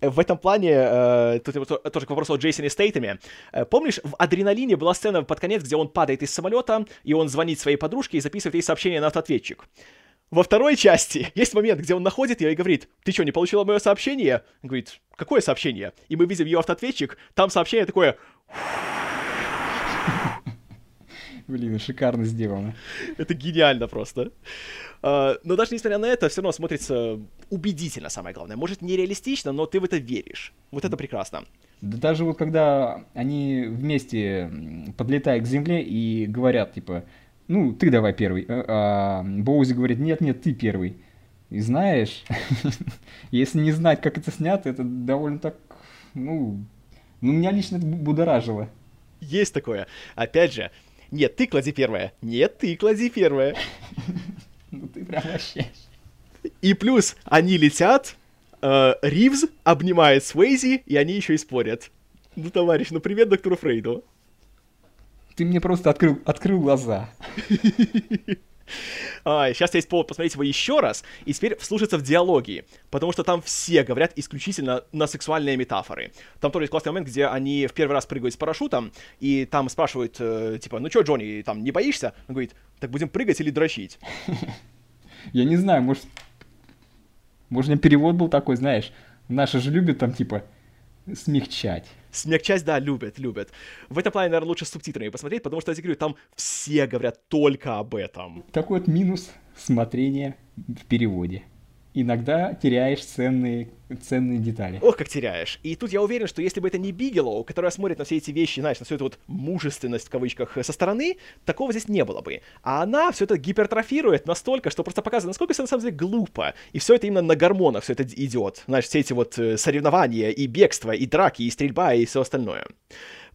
В этом плане, э, тут тоже к вопросу о Джейсоне Стейтеме. Э, помнишь, в «Адреналине» была сцена под конец, где он падает из самолета, и он звонит своей подружке и записывает ей сообщение на автоответчик. Во второй части есть момент, где он находит ее и говорит, ты что, не получила мое сообщение? Он говорит, какое сообщение? И мы видим ее автоответчик, там сообщение такое... Блин, шикарно сделано. Это гениально просто. А, но даже несмотря на это, все равно смотрится убедительно, самое главное. Может, нереалистично, но ты в это веришь. Вот это прекрасно. Да даже вот когда они вместе подлетают к земле и говорят, типа, ну, ты давай первый. А, а Боузи говорит, нет, нет, ты первый. И знаешь, если не знать, как это снято, это довольно так, ну, ну, меня лично это будоражило. Есть такое. Опять же, нет, ты клади первое. Нет, ты клади первое. Ну ты прям вообще... И плюс они летят, э, Ривз обнимает Свейзи, и они еще и спорят. Ну, товарищ, ну привет доктору Фрейду. Ты мне просто открыл, открыл глаза. Сейчас есть повод посмотреть его еще раз и теперь вслушаться в диалоги, потому что там все говорят исключительно на сексуальные метафоры. Там тоже есть классный момент, где они в первый раз прыгают с парашютом, и там спрашивают, э, типа, ну что, Джонни, там, не боишься? Он говорит, так будем прыгать или дрочить? Я не знаю, может... Может, у меня перевод был такой, знаешь, наши же любят там, типа, смягчать. Смягчать, да, любят, любят. В этом плане, наверное, лучше с субтитрами посмотреть, потому что, я говорю, там все говорят только об этом. Такой вот минус смотрения в переводе иногда теряешь ценные, ценные детали. Ох, как теряешь. И тут я уверен, что если бы это не Бигелоу, которая смотрит на все эти вещи, знаешь, на всю эту вот мужественность, в кавычках, со стороны, такого здесь не было бы. А она все это гипертрофирует настолько, что просто показывает, насколько все на самом деле глупо. И все это именно на гормонах все это идет. Знаешь, все эти вот э, соревнования, и бегство, и драки, и стрельба, и все остальное.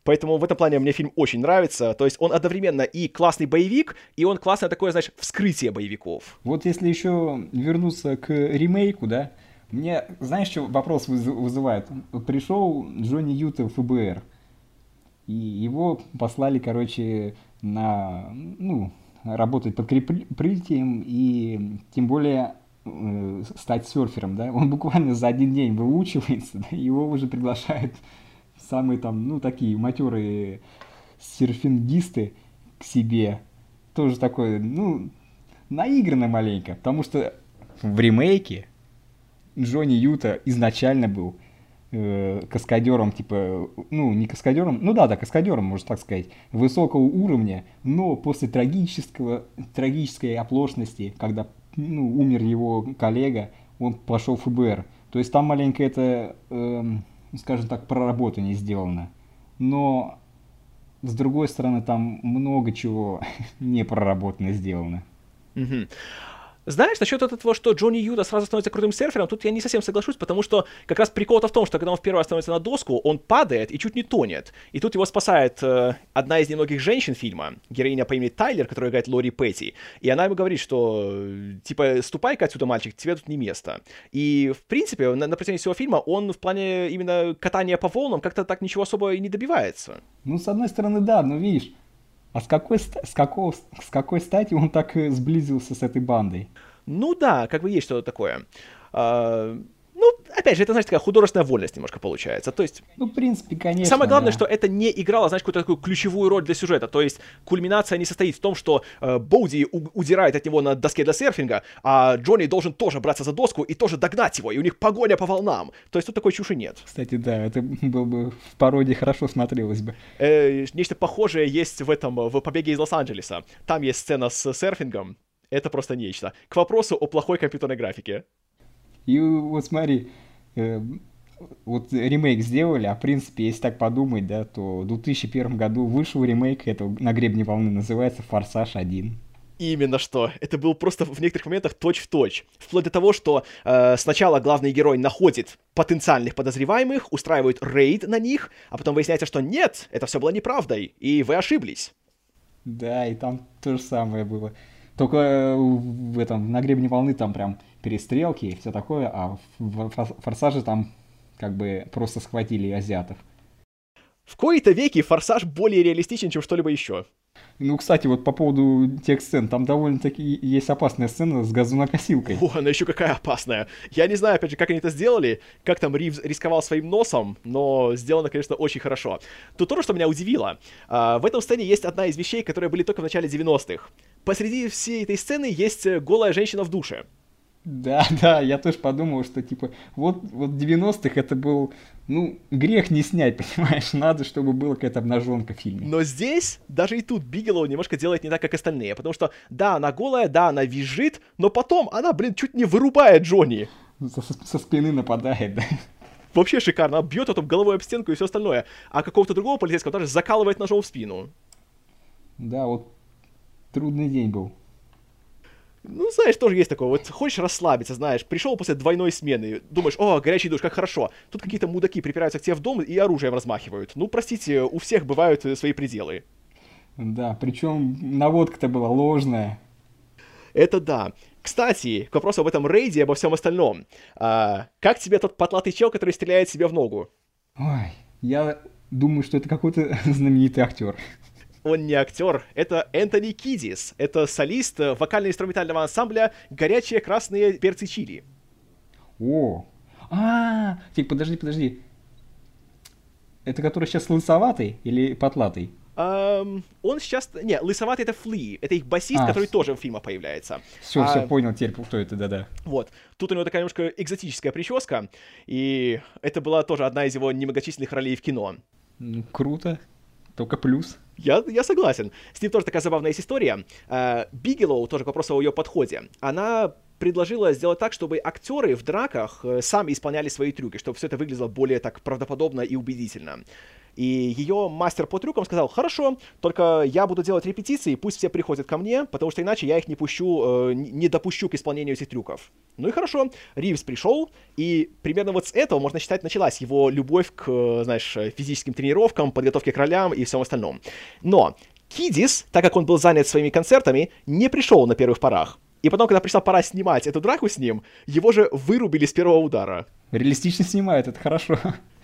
Поэтому в этом плане мне фильм очень нравится. То есть он одновременно и классный боевик, и он классное такое, знаешь, вскрытие боевиков. Вот если еще вернуться к ремейку, да, Мне, знаешь, что вопрос вызывает? Пришел Джонни Юта в ФБР, и его послали, короче, на, ну, работать под прикрытием и тем более э, стать серфером, да, он буквально за один день выучивается, да, его уже приглашают самые там, ну, такие матерые серфингисты к себе. Тоже такое, ну, наигранно маленько, потому что в ремейке Джонни Юта изначально был э, каскадером, типа, ну, не каскадером, ну да, да, каскадером, можно так сказать, высокого уровня, но после трагического, трагической оплошности, когда, ну, умер его коллега, он пошел в ФБР. То есть там маленько это, э, скажем так, проработание сделано. Но, с другой стороны, там много чего не проработано сделано. Угу. Знаешь, насчет этого, что Джонни Юда сразу становится крутым серфером, тут я не совсем соглашусь, потому что как раз прикол-то в том, что когда он в первый раз становится на доску, он падает и чуть не тонет. И тут его спасает э, одна из немногих женщин фильма, героиня по имени Тайлер, которая играет Лори Петти. И она ему говорит, что типа ступай-ка отсюда, мальчик, тебе тут не место. И в принципе на, на протяжении всего фильма он в плане именно катания по волнам как-то так ничего особо и не добивается. Ну, с одной стороны, да, но видишь, а с какой, с, какого, с какой стати он так сблизился с этой бандой? Ну да, как бы есть что-то такое. Ну, опять же, это, знаешь, такая художественная вольность немножко получается. То есть... Ну, в принципе, конечно. Самое главное, да. что это не играло, знаешь, какую-то такую ключевую роль для сюжета. То есть кульминация не состоит в том, что э, Боуди у- удирает от него на доске для серфинга, а Джонни должен тоже браться за доску и тоже догнать его, и у них погоня по волнам. То есть тут такой чуши нет. Кстати, да, это было бы в пародии хорошо смотрелось бы. Э, нечто похожее есть в этом, в «Побеге из Лос-Анджелеса». Там есть сцена с серфингом, это просто нечто. К вопросу о плохой компьютерной графике. И вот смотри, э, вот ремейк сделали, а в принципе, если так подумать, да, то в 2001 году вышел ремейк этого «На гребне волны», называется «Форсаж 1». Именно что. Это был просто в некоторых моментах точь-в-точь. Вплоть до того, что э, сначала главный герой находит потенциальных подозреваемых, устраивает рейд на них, а потом выясняется, что нет, это все было неправдой, и вы ошиблись. Да, и там то же самое было. Только э, в этом, на гребне волны там прям перестрелки и все такое, а в Форсаже там как бы просто схватили азиатов. В кои-то веки Форсаж более реалистичен, чем что-либо еще. Ну, кстати, вот по поводу тех сцен, там довольно-таки есть опасная сцена с газонокосилкой. О, она еще какая опасная. Я не знаю, опять же, как они это сделали, как там Ривз рисковал своим носом, но сделано, конечно, очень хорошо. Тут то, что меня удивило. А, в этом сцене есть одна из вещей, которые были только в начале 90-х. Посреди всей этой сцены есть э, голая женщина в душе. Да, да, я тоже подумал, что типа вот, вот 90-х это был, ну, грех не снять, понимаешь, надо, чтобы была какая-то обнаженка в фильме. Но здесь, даже и тут Бигелоу немножко делает не так, как остальные, потому что, да, она голая, да, она визжит, но потом она, блин, чуть не вырубает Джонни. Со, со спины нападает, да. Вообще шикарно, она бьет потом головой об стенку и все остальное, а какого-то другого полицейского даже закалывает ножом в спину. Да, вот трудный день был. Ну, знаешь, тоже есть такое. Вот хочешь расслабиться, знаешь, пришел после двойной смены, думаешь, о, горячий душ, как хорошо. Тут какие-то мудаки припираются к тебе в дом и оружием размахивают. Ну, простите, у всех бывают э, свои пределы. Да, причем наводка-то была ложная. Это да. Кстати, к вопросу об этом рейде и обо всем остальном. А, как тебе тот потлатый чел, который стреляет себе в ногу? Ой, я думаю, что это какой-то знаменитый актер он не актер, это Энтони Кидис. Это солист э, вокально-инструментального ансамбля «Горячие красные перцы чили». О, а, тик, подожди, подожди. Это который сейчас лысоватый или потлатый? Um, он сейчас... Не, лысоватый это Фли. Это их басист, а, который с... тоже в фильмах появляется. Все, а, все, понял теперь, кто это, да-да. Вот. Тут у него такая немножко экзотическая прическа, и это была тоже одна из его немногочисленных ролей в кино. Ну, круто. Только плюс. Я, я согласен. С ним тоже такая забавная есть история. Uh, Бигелоу, тоже к вопросу о ее подходе. Она предложила сделать так, чтобы актеры в драках э, сами исполняли свои трюки, чтобы все это выглядело более так правдоподобно и убедительно. И ее мастер по трюкам сказал, хорошо, только я буду делать репетиции, пусть все приходят ко мне, потому что иначе я их не пущу, э, не допущу к исполнению этих трюков. Ну и хорошо, Ривз пришел, и примерно вот с этого, можно считать, началась его любовь к, э, знаешь, физическим тренировкам, подготовке к ролям и всем остальном. Но Кидис, так как он был занят своими концертами, не пришел на первых порах. И потом, когда пришла пора снимать эту драку с ним, его же вырубили с первого удара. Реалистично снимают, это хорошо.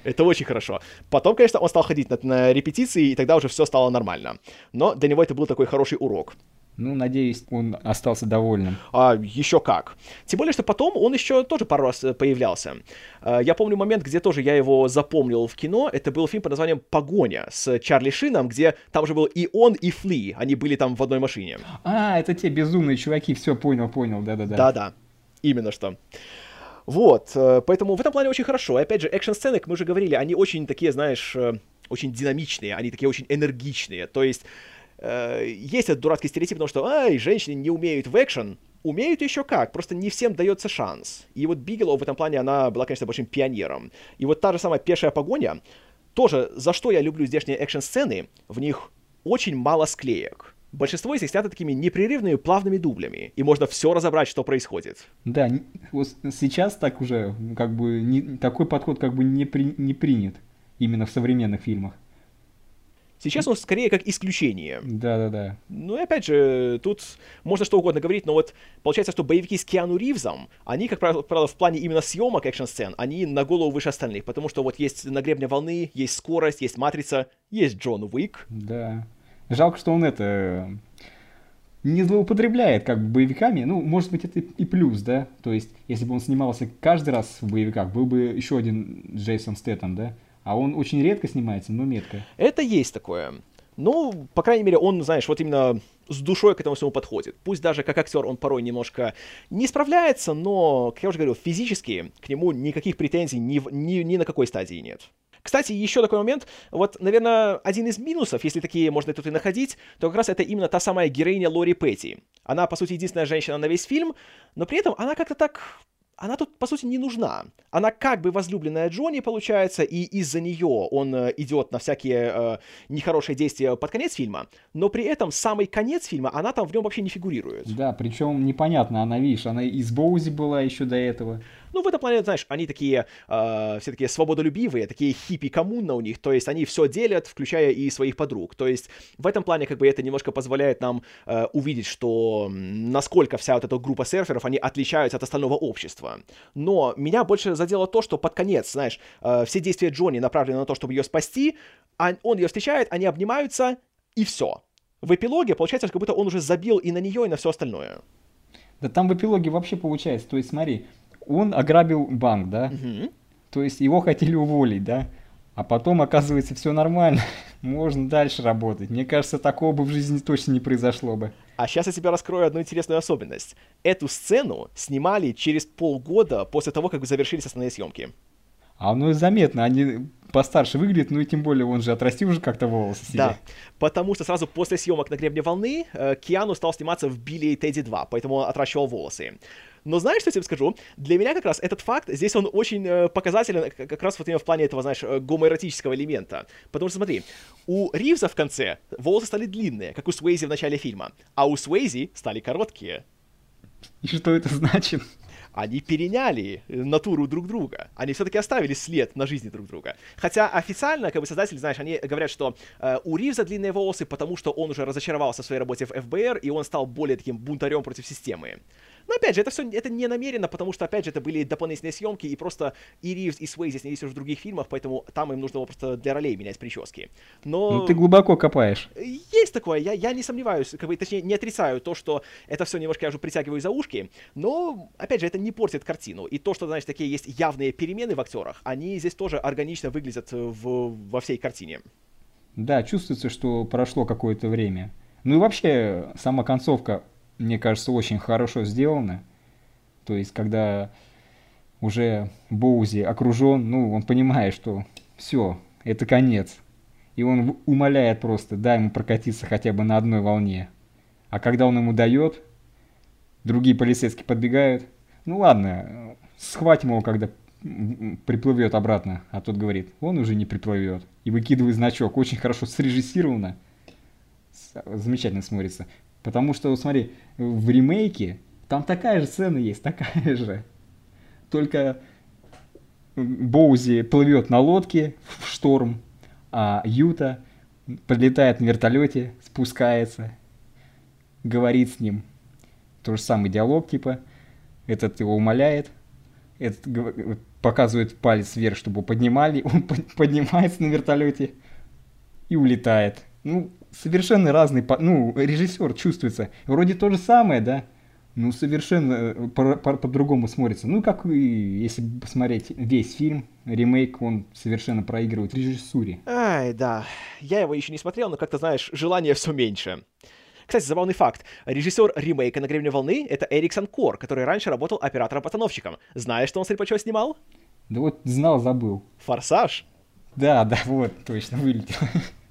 Это очень хорошо. Потом, конечно, он стал ходить на, на репетиции, и тогда уже все стало нормально. Но для него это был такой хороший урок. Ну, надеюсь, он остался довольным. А, еще как. Тем более, что потом он еще тоже пару раз э, появлялся. А, я помню момент, где тоже я его запомнил в кино. Это был фильм под названием «Погоня» с Чарли Шином, где там уже был и он, и Фли. Они были там в одной машине. А, это те безумные чуваки, все понял, понял, да-да-да. Да-да, именно что. Вот, э, поэтому в этом плане очень хорошо. И опять же, экшн-сцены, как мы уже говорили, они очень такие, знаешь, э, очень динамичные, они такие очень энергичные. То есть э, есть этот дурацкий стереотип, потому что, ай, женщины не умеют в экшен, умеют еще как, просто не всем дается шанс. И вот Бигелоу в этом плане, она была, конечно, большим пионером. И вот та же самая пешая погоня, тоже, за что я люблю здешние экшн-сцены, в них очень мало склеек. Большинство из них снято такими непрерывными плавными дублями, и можно все разобрать, что происходит. Да, вот сейчас так уже, как бы, не, такой подход как бы не, при, не принят именно в современных фильмах. Сейчас он скорее как исключение. Да-да-да. Ну и опять же, тут можно что угодно говорить, но вот получается, что боевики с Киану Ривзом, они, как правило, в плане именно съемок экшн-сцен, они на голову выше остальных, потому что вот есть на гребне волны, есть скорость, есть матрица, есть Джон Уик. Да. Жалко, что он это не злоупотребляет как бы боевиками. Ну, может быть, это и плюс, да? То есть, если бы он снимался каждый раз в боевиках, был бы еще один Джейсон Стэттем, да? А он очень редко снимается, но метко. Это есть такое. Ну, по крайней мере, он, знаешь, вот именно с душой к этому всему подходит. Пусть даже как актер он порой немножко не справляется, но, как я уже говорил, физически к нему никаких претензий ни, ни, ни на какой стадии нет. Кстати, еще такой момент, вот, наверное, один из минусов, если такие можно тут и находить, то как раз это именно та самая героиня Лори Петти. Она, по сути, единственная женщина на весь фильм, но при этом она как-то так она тут, по сути, не нужна. Она как бы возлюбленная Джонни, получается, и из-за нее он э, идет на всякие э, нехорошие действия под конец фильма, но при этом самый конец фильма, она там в нем вообще не фигурирует. Да, причем непонятно, она, видишь, она из Боузи была еще до этого. Ну, в этом плане, знаешь, они такие, э, все такие свободолюбивые, такие хиппи-коммуна у них, то есть они все делят, включая и своих подруг. То есть в этом плане, как бы, это немножко позволяет нам э, увидеть, что насколько вся вот эта группа серферов, они отличаются от остального общества. Но меня больше задело то, что под конец, знаешь, э, все действия Джонни направлены на то, чтобы ее спасти, а он ее встречает, они обнимаются, и все. В эпилоге получается, как будто он уже забил и на нее, и на все остальное. Да там в эпилоге вообще получается, то есть смотри, он ограбил банк, да? Угу. То есть его хотели уволить, да? А потом, оказывается, все нормально, можно дальше работать. Мне кажется, такого бы в жизни точно не произошло бы. А сейчас я тебе раскрою одну интересную особенность. Эту сцену снимали через полгода после того, как завершились основные съемки. А ну заметно, они постарше выглядят, ну и тем более он же отрастил уже как-то волосы себе. Да, потому что сразу после съемок на «Гребне волны» э, Киану стал сниматься в «Билли и Тедди 2», поэтому он отращивал волосы. Но знаешь, что я тебе скажу? Для меня как раз этот факт, здесь он очень э, показателен как раз вот именно в плане этого, знаешь, э, гомоэротического элемента. Потому что смотри, у Ривза в конце волосы стали длинные, как у Суэйзи в начале фильма, а у Суэйзи стали короткие. Что это значит? они переняли натуру друг друга. Они все-таки оставили след на жизни друг друга. Хотя официально, как бы создатели, знаешь, они говорят, что э, у Ривза длинные волосы, потому что он уже разочаровался в своей работе в ФБР, и он стал более таким бунтарем против системы. Но опять же, это все это не намеренно, потому что, опять же, это были дополнительные съемки, и просто и Ривз, и Свейзи снялись уже в других фильмах, поэтому там им нужно было просто для ролей менять прически. Но... Ну, ты глубоко копаешь. Есть такое, я, я не сомневаюсь, как бы, точнее, не отрицаю то, что это все немножко я уже притягиваю за ушки, но, опять же, это не портит картину. И то, что, знаешь, такие есть явные перемены в актерах, они здесь тоже органично выглядят в, во всей картине. Да, чувствуется, что прошло какое-то время. Ну и вообще, сама концовка мне кажется, очень хорошо сделано. То есть, когда уже Боузи окружен, ну, он понимает, что все, это конец. И он умоляет просто, дай ему прокатиться хотя бы на одной волне. А когда он ему дает, другие полицейские подбегают. Ну ладно, схватим его, когда приплывет обратно. А тот говорит, он уже не приплывет. И выкидывает значок. Очень хорошо срежиссировано. Замечательно смотрится. Потому что, смотри, в ремейке там такая же сцена есть, такая же. Только Боузи плывет на лодке в шторм, а Юта подлетает на вертолете, спускается, говорит с ним. то же самый диалог, типа, этот его умоляет, этот показывает палец вверх, чтобы поднимали, он поднимается на вертолете и улетает. Ну, совершенно разный, ну, режиссер чувствуется. Вроде то же самое, да, ну, совершенно э, по-другому смотрится. Ну, как и если посмотреть весь фильм, ремейк, он совершенно проигрывает режиссуре. Ай, да. Я его еще не смотрел, но как-то, знаешь, желание все меньше. Кстати, забавный факт. Режиссер ремейка «На гребне волны» — это Эриксон Кор, который раньше работал оператором-постановщиком. Знаешь, что он, кстати, по снимал? Да вот знал, забыл. «Форсаж»? Да, да, вот, точно, вылетел.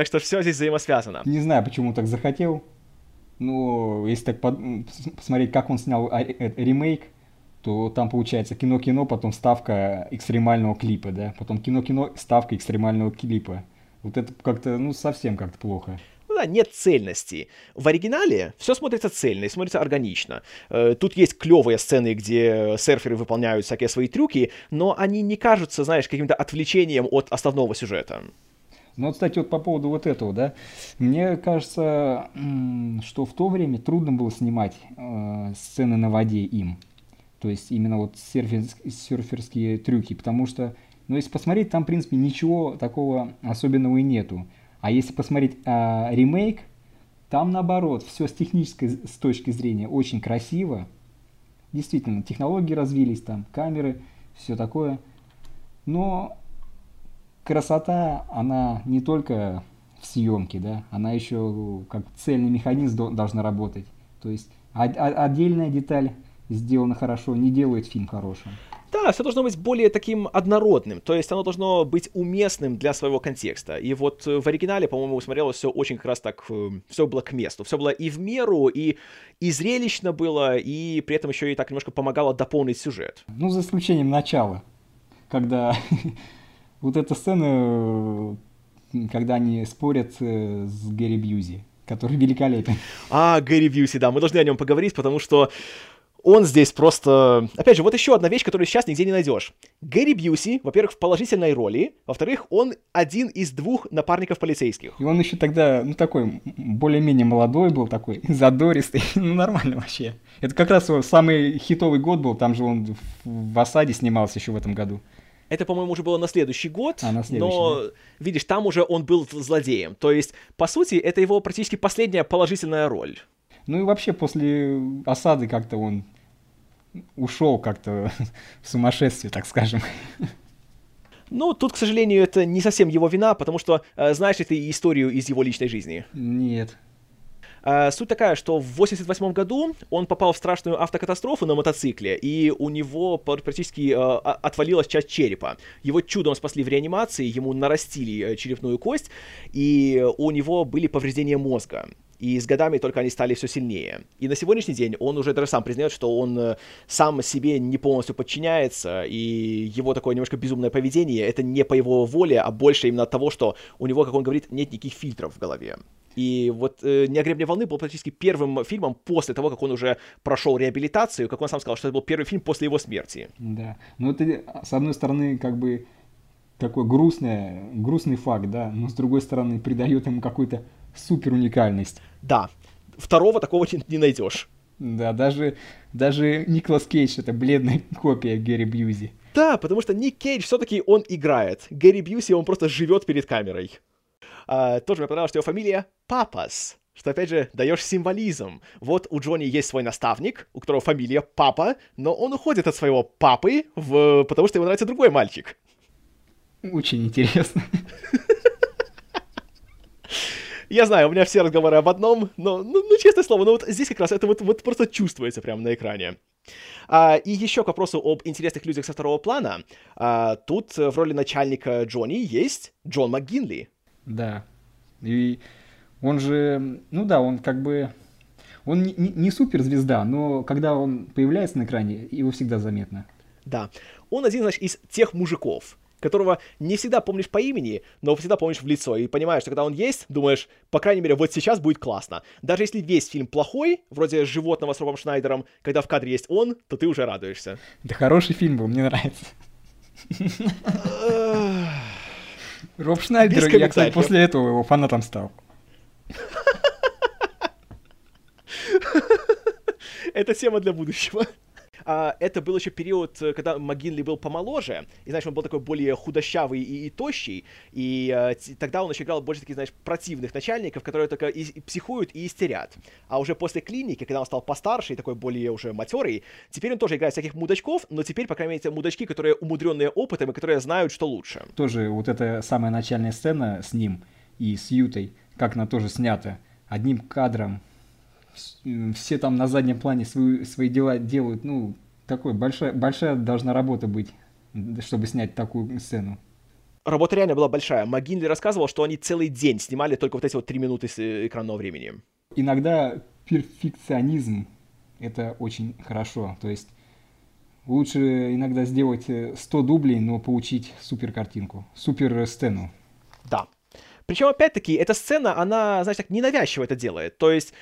Так что все здесь взаимосвязано. Не знаю, почему так захотел. Но если так под... посмотреть, как он снял а, э, ремейк, то там получается кино-кино, потом ставка экстремального клипа, да, потом кино-кино, ставка экстремального клипа. Вот это как-то, ну, совсем как-то плохо. Ну да, нет цельности. В оригинале все смотрится цельно и смотрится органично. Э, тут есть клевые сцены, где серферы выполняют всякие свои трюки, но они не кажутся, знаешь, каким-то отвлечением от основного сюжета. Ну, вот, кстати, вот по поводу вот этого, да, мне кажется, что в то время трудно было снимать э, сцены на воде им. То есть именно вот серфер, серферские трюки, потому что, ну, если посмотреть, там, в принципе, ничего такого особенного и нету. А если посмотреть э, ремейк, там, наоборот, все с технической с точки зрения очень красиво. Действительно, технологии развились там, камеры, все такое. Но красота, она не только в съемке, да, она еще как цельный механизм должна работать. То есть отдельная деталь сделана хорошо, не делает фильм хорошим. Да, все должно быть более таким однородным, то есть оно должно быть уместным для своего контекста. И вот в оригинале, по-моему, смотрелось все очень как раз так, э, все было к месту. Все было и в меру, и, и зрелищно было, и при этом еще и так немножко помогало дополнить сюжет. Ну, за исключением начала, когда вот эта сцена, э, когда они спорят э, с Гэри Бьюзи, который великолепен. А, Гэри Бьюзи, да, мы должны о нем поговорить, потому что он здесь просто... Опять же, вот еще одна вещь, которую сейчас нигде не найдешь. Гэри Бьюси, во-первых, в положительной роли, во-вторых, он один из двух напарников полицейских. И он еще тогда, ну, такой, более-менее молодой был, такой, задористый, ну, нормально вообще. Это как раз самый хитовый год был, там же он в «Осаде» снимался еще в этом году. Это, по-моему, уже было на следующий год, а, на следующий, но, да. видишь, там уже он был злодеем. То есть, по сути, это его практически последняя положительная роль. Ну и вообще после осады как-то он ушел как-то в сумасшествие, так скажем. Ну, тут, к сожалению, это не совсем его вина, потому что э, знаешь ли ты историю из его личной жизни? Нет. А, суть такая, что в 88 году он попал в страшную автокатастрофу на мотоцикле, и у него практически а, отвалилась часть черепа. Его чудом спасли в реанимации, ему нарастили э, черепную кость, и у него были повреждения мозга. И с годами только они стали все сильнее. И на сегодняшний день он уже даже сам признает, что он э, сам себе не полностью подчиняется, и его такое немножко безумное поведение, это не по его воле, а больше именно от того, что у него, как он говорит, нет никаких фильтров в голове. И вот э, «Не волны» был практически первым фильмом после того, как он уже прошел реабилитацию, как он сам сказал, что это был первый фильм после его смерти. Да, ну это, с одной стороны, как бы такой грустный, грустный факт, да, но с другой стороны, придает ему какую-то супер уникальность. Да, второго такого не, не найдешь. Да, даже, даже Николас Кейдж это бледная копия Гэри Бьюзи. Да, потому что Ник Кейдж все-таки он играет. Гэри Бьюзи он просто живет перед камерой. А, тоже мне понравилась его фамилия Папас, что, опять же, даешь символизм. Вот у Джонни есть свой наставник, у которого фамилия Папа, но он уходит от своего папы, в... потому что ему нравится другой мальчик. Очень интересно. Я знаю, у меня все разговоры об одном, но, ну, ну честное слово, ну вот здесь как раз это вот, вот просто чувствуется прямо на экране. А, и еще к вопросу об интересных людях со второго плана. А, тут в роли начальника Джонни есть Джон МакГинли, да. И он же, ну да, он как бы, он не, не суперзвезда, но когда он появляется на экране, его всегда заметно. Да. Он один, значит, из тех мужиков, которого не всегда помнишь по имени, но всегда помнишь в лицо. И понимаешь, что когда он есть, думаешь, по крайней мере, вот сейчас будет классно. Даже если весь фильм плохой, вроде «Животного» с Робом Шнайдером, когда в кадре есть он, то ты уже радуешься. Да хороший фильм был, мне нравится. Роб Шнайдер, я, кстати, после этого его фанатом стал. Это тема для будущего. А, это был еще период, э, когда МcГинли был помоложе, и, знаешь, он был такой более худощавый и, и тощий, и а, тогда он еще играл больше таких, знаешь, противных начальников, которые только и, и психуют и истерят. А уже после клиники, когда он стал постарше и такой более уже матерый, теперь он тоже играет всяких мудачков, но теперь, по крайней мере, мудачки, которые умудренные опытом и которые знают, что лучше. Тоже вот эта самая начальная сцена с ним и с Ютой, как она тоже снята, одним кадром все там на заднем плане свои, свои дела делают, ну, такой большая, большая должна работа быть, чтобы снять такую сцену. Работа реально была большая. МакГинли рассказывал, что они целый день снимали только вот эти вот три минуты с э, экранного времени. Иногда перфекционизм — это очень хорошо. То есть лучше иногда сделать 100 дублей, но получить супер картинку, супер сцену. Да. Причем, опять-таки, эта сцена, она, знаешь, так ненавязчиво это делает. То есть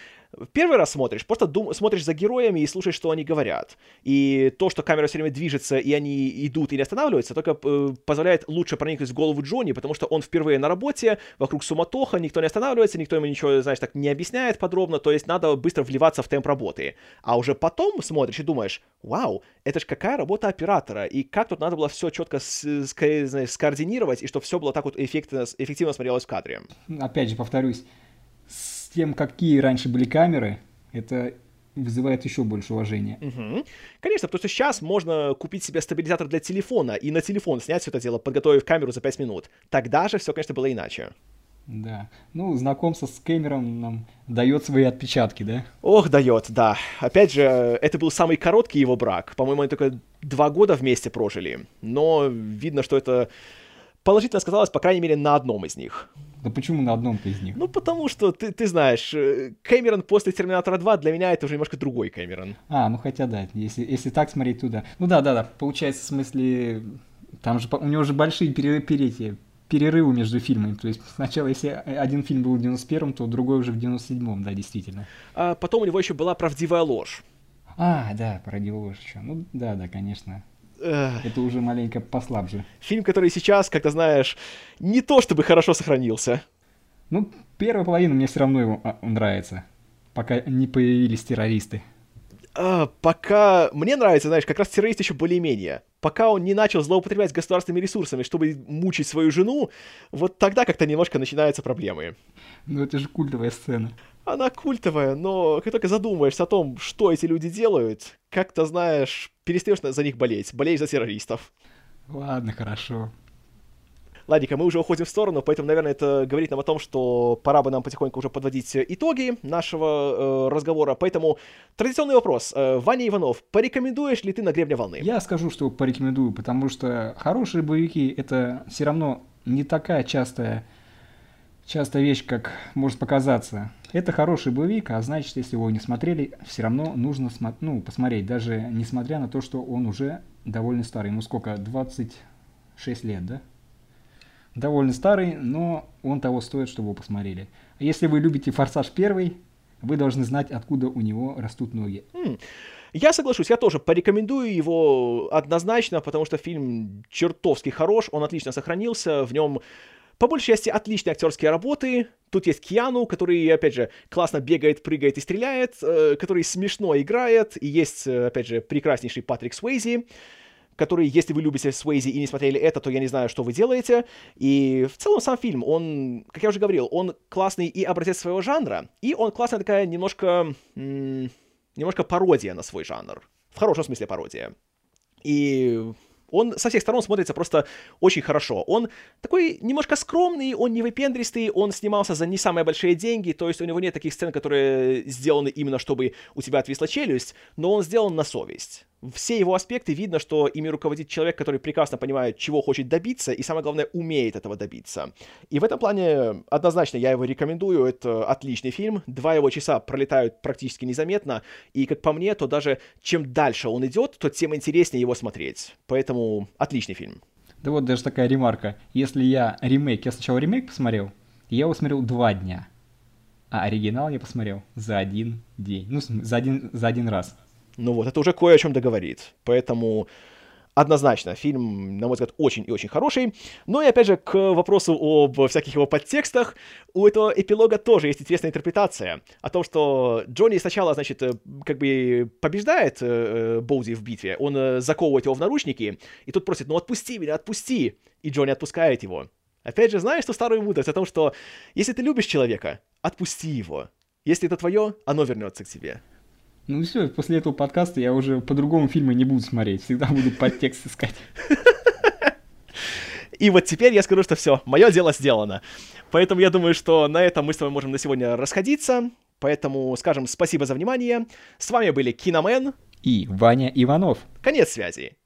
первый раз смотришь, просто дум- смотришь за героями и слушаешь, что они говорят. И то, что камера все время движется, и они идут или останавливаются, только э, позволяет лучше проникнуть в голову Джонни, потому что он впервые на работе, вокруг суматоха, никто не останавливается, никто ему ничего, знаешь, так не объясняет подробно, то есть надо быстро вливаться в темп работы. А уже потом смотришь и думаешь, вау, это же какая работа оператора, и как тут надо было все четко с- с- знаешь, скоординировать, и чтобы все было так вот эффективно, эффективно смотрелось в кадре. Опять же, повторюсь, с тем, какие раньше были камеры, это вызывает еще больше уважения. Угу. Конечно, потому что сейчас можно купить себе стабилизатор для телефона и на телефон снять все это дело, подготовив камеру за 5 минут. Тогда же все, конечно, было иначе. Да. Ну, знакомство с Кэмером нам дает свои отпечатки, да? Ох, дает, да. Опять же, это был самый короткий его брак. По-моему, они только два года вместе прожили. Но видно, что это положительно сказалось, по крайней мере, на одном из них. Да почему на одном из них? Ну, потому что, ты, ты знаешь, э, Кэмерон после Терминатора 2 для меня это уже немножко другой Кэмерон. А, ну хотя да, если, если так смотреть туда. Ну да, да, да, получается, в смысле, там же у него же большие перерывы, перерывы между фильмами. То есть сначала, если один фильм был в 91-м, то другой уже в 97-м, да, действительно. А потом у него еще была правдивая ложь. А, да, правдивая ложь еще. Ну да, да, конечно. Это уже маленько послабже. Фильм, который сейчас, как ты знаешь, не то чтобы хорошо сохранился. Ну, первая половина мне все равно его а, нравится, пока не появились террористы. А, пока мне нравится, знаешь, как раз террорист еще более-менее. Пока он не начал злоупотреблять государственными ресурсами, чтобы мучить свою жену, вот тогда как-то немножко начинаются проблемы. Ну это же культовая сцена. Она культовая, но как только задумаешься о том, что эти люди делают, как-то, знаешь, перестаешь за них болеть, болеешь за террористов. Ладно, хорошо. Ладненько, мы уже уходим в сторону, поэтому, наверное, это говорит нам о том, что пора бы нам потихоньку уже подводить итоги нашего э, разговора. Поэтому традиционный вопрос. Э, Ваня Иванов, порекомендуешь ли ты «На гребне волны»? Я скажу, что порекомендую, потому что хорошие боевики — это все равно не такая частая, частая вещь, как может показаться. Это хороший боевик, а значит, если его не смотрели, все равно нужно ну, посмотреть, даже несмотря на то, что он уже довольно старый. Ему сколько? 26 лет, да? довольно старый, но он того стоит, чтобы его посмотрели. Если вы любите «Форсаж первый», вы должны знать, откуда у него растут ноги. Mm. Я соглашусь, я тоже порекомендую его однозначно, потому что фильм чертовски хорош, он отлично сохранился, в нем по большей части отличные актерские работы. Тут есть Киану, который, опять же, классно бегает, прыгает и стреляет, э, который смешно играет, и есть, э, опять же, прекраснейший Патрик Суэйзи который, если вы любите Суэйзи и не смотрели это, то я не знаю, что вы делаете. И в целом сам фильм, он, как я уже говорил, он классный и образец своего жанра, и он классная такая немножко, немножко пародия на свой жанр. В хорошем смысле пародия. И он со всех сторон смотрится просто очень хорошо. Он такой немножко скромный, он не выпендристый, он снимался за не самые большие деньги, то есть у него нет таких сцен, которые сделаны именно, чтобы у тебя отвисла челюсть, но он сделан на совесть все его аспекты видно, что ими руководит человек, который прекрасно понимает, чего хочет добиться, и самое главное, умеет этого добиться. И в этом плане однозначно я его рекомендую, это отличный фильм, два его часа пролетают практически незаметно, и как по мне, то даже чем дальше он идет, то тем интереснее его смотреть. Поэтому отличный фильм. Да вот даже такая ремарка. Если я ремейк, я сначала ремейк посмотрел, я его смотрел два дня. А оригинал я посмотрел за один день. Ну, за один, за один раз. Ну вот, это уже кое о чем договорит. Поэтому однозначно, фильм, на мой взгляд, очень и очень хороший. Но и опять же, к вопросу об всяких его подтекстах, у этого эпилога тоже есть интересная интерпретация о том, что Джонни сначала, значит, э, как бы побеждает э, Боузи в битве, он э, заковывает его в наручники, и тут просит, ну отпусти меня, отпусти, и Джонни отпускает его. Опять же, знаешь, что старую мудрость о том, что если ты любишь человека, отпусти его. Если это твое, оно вернется к тебе. Ну все, после этого подкаста я уже по-другому фильмы не буду смотреть, всегда буду подтекст искать. И вот теперь я скажу, что все, мое дело сделано. Поэтому я думаю, что на этом мы с вами можем на сегодня расходиться. Поэтому скажем спасибо за внимание. С вами были Киномен и Ваня Иванов. Конец связи.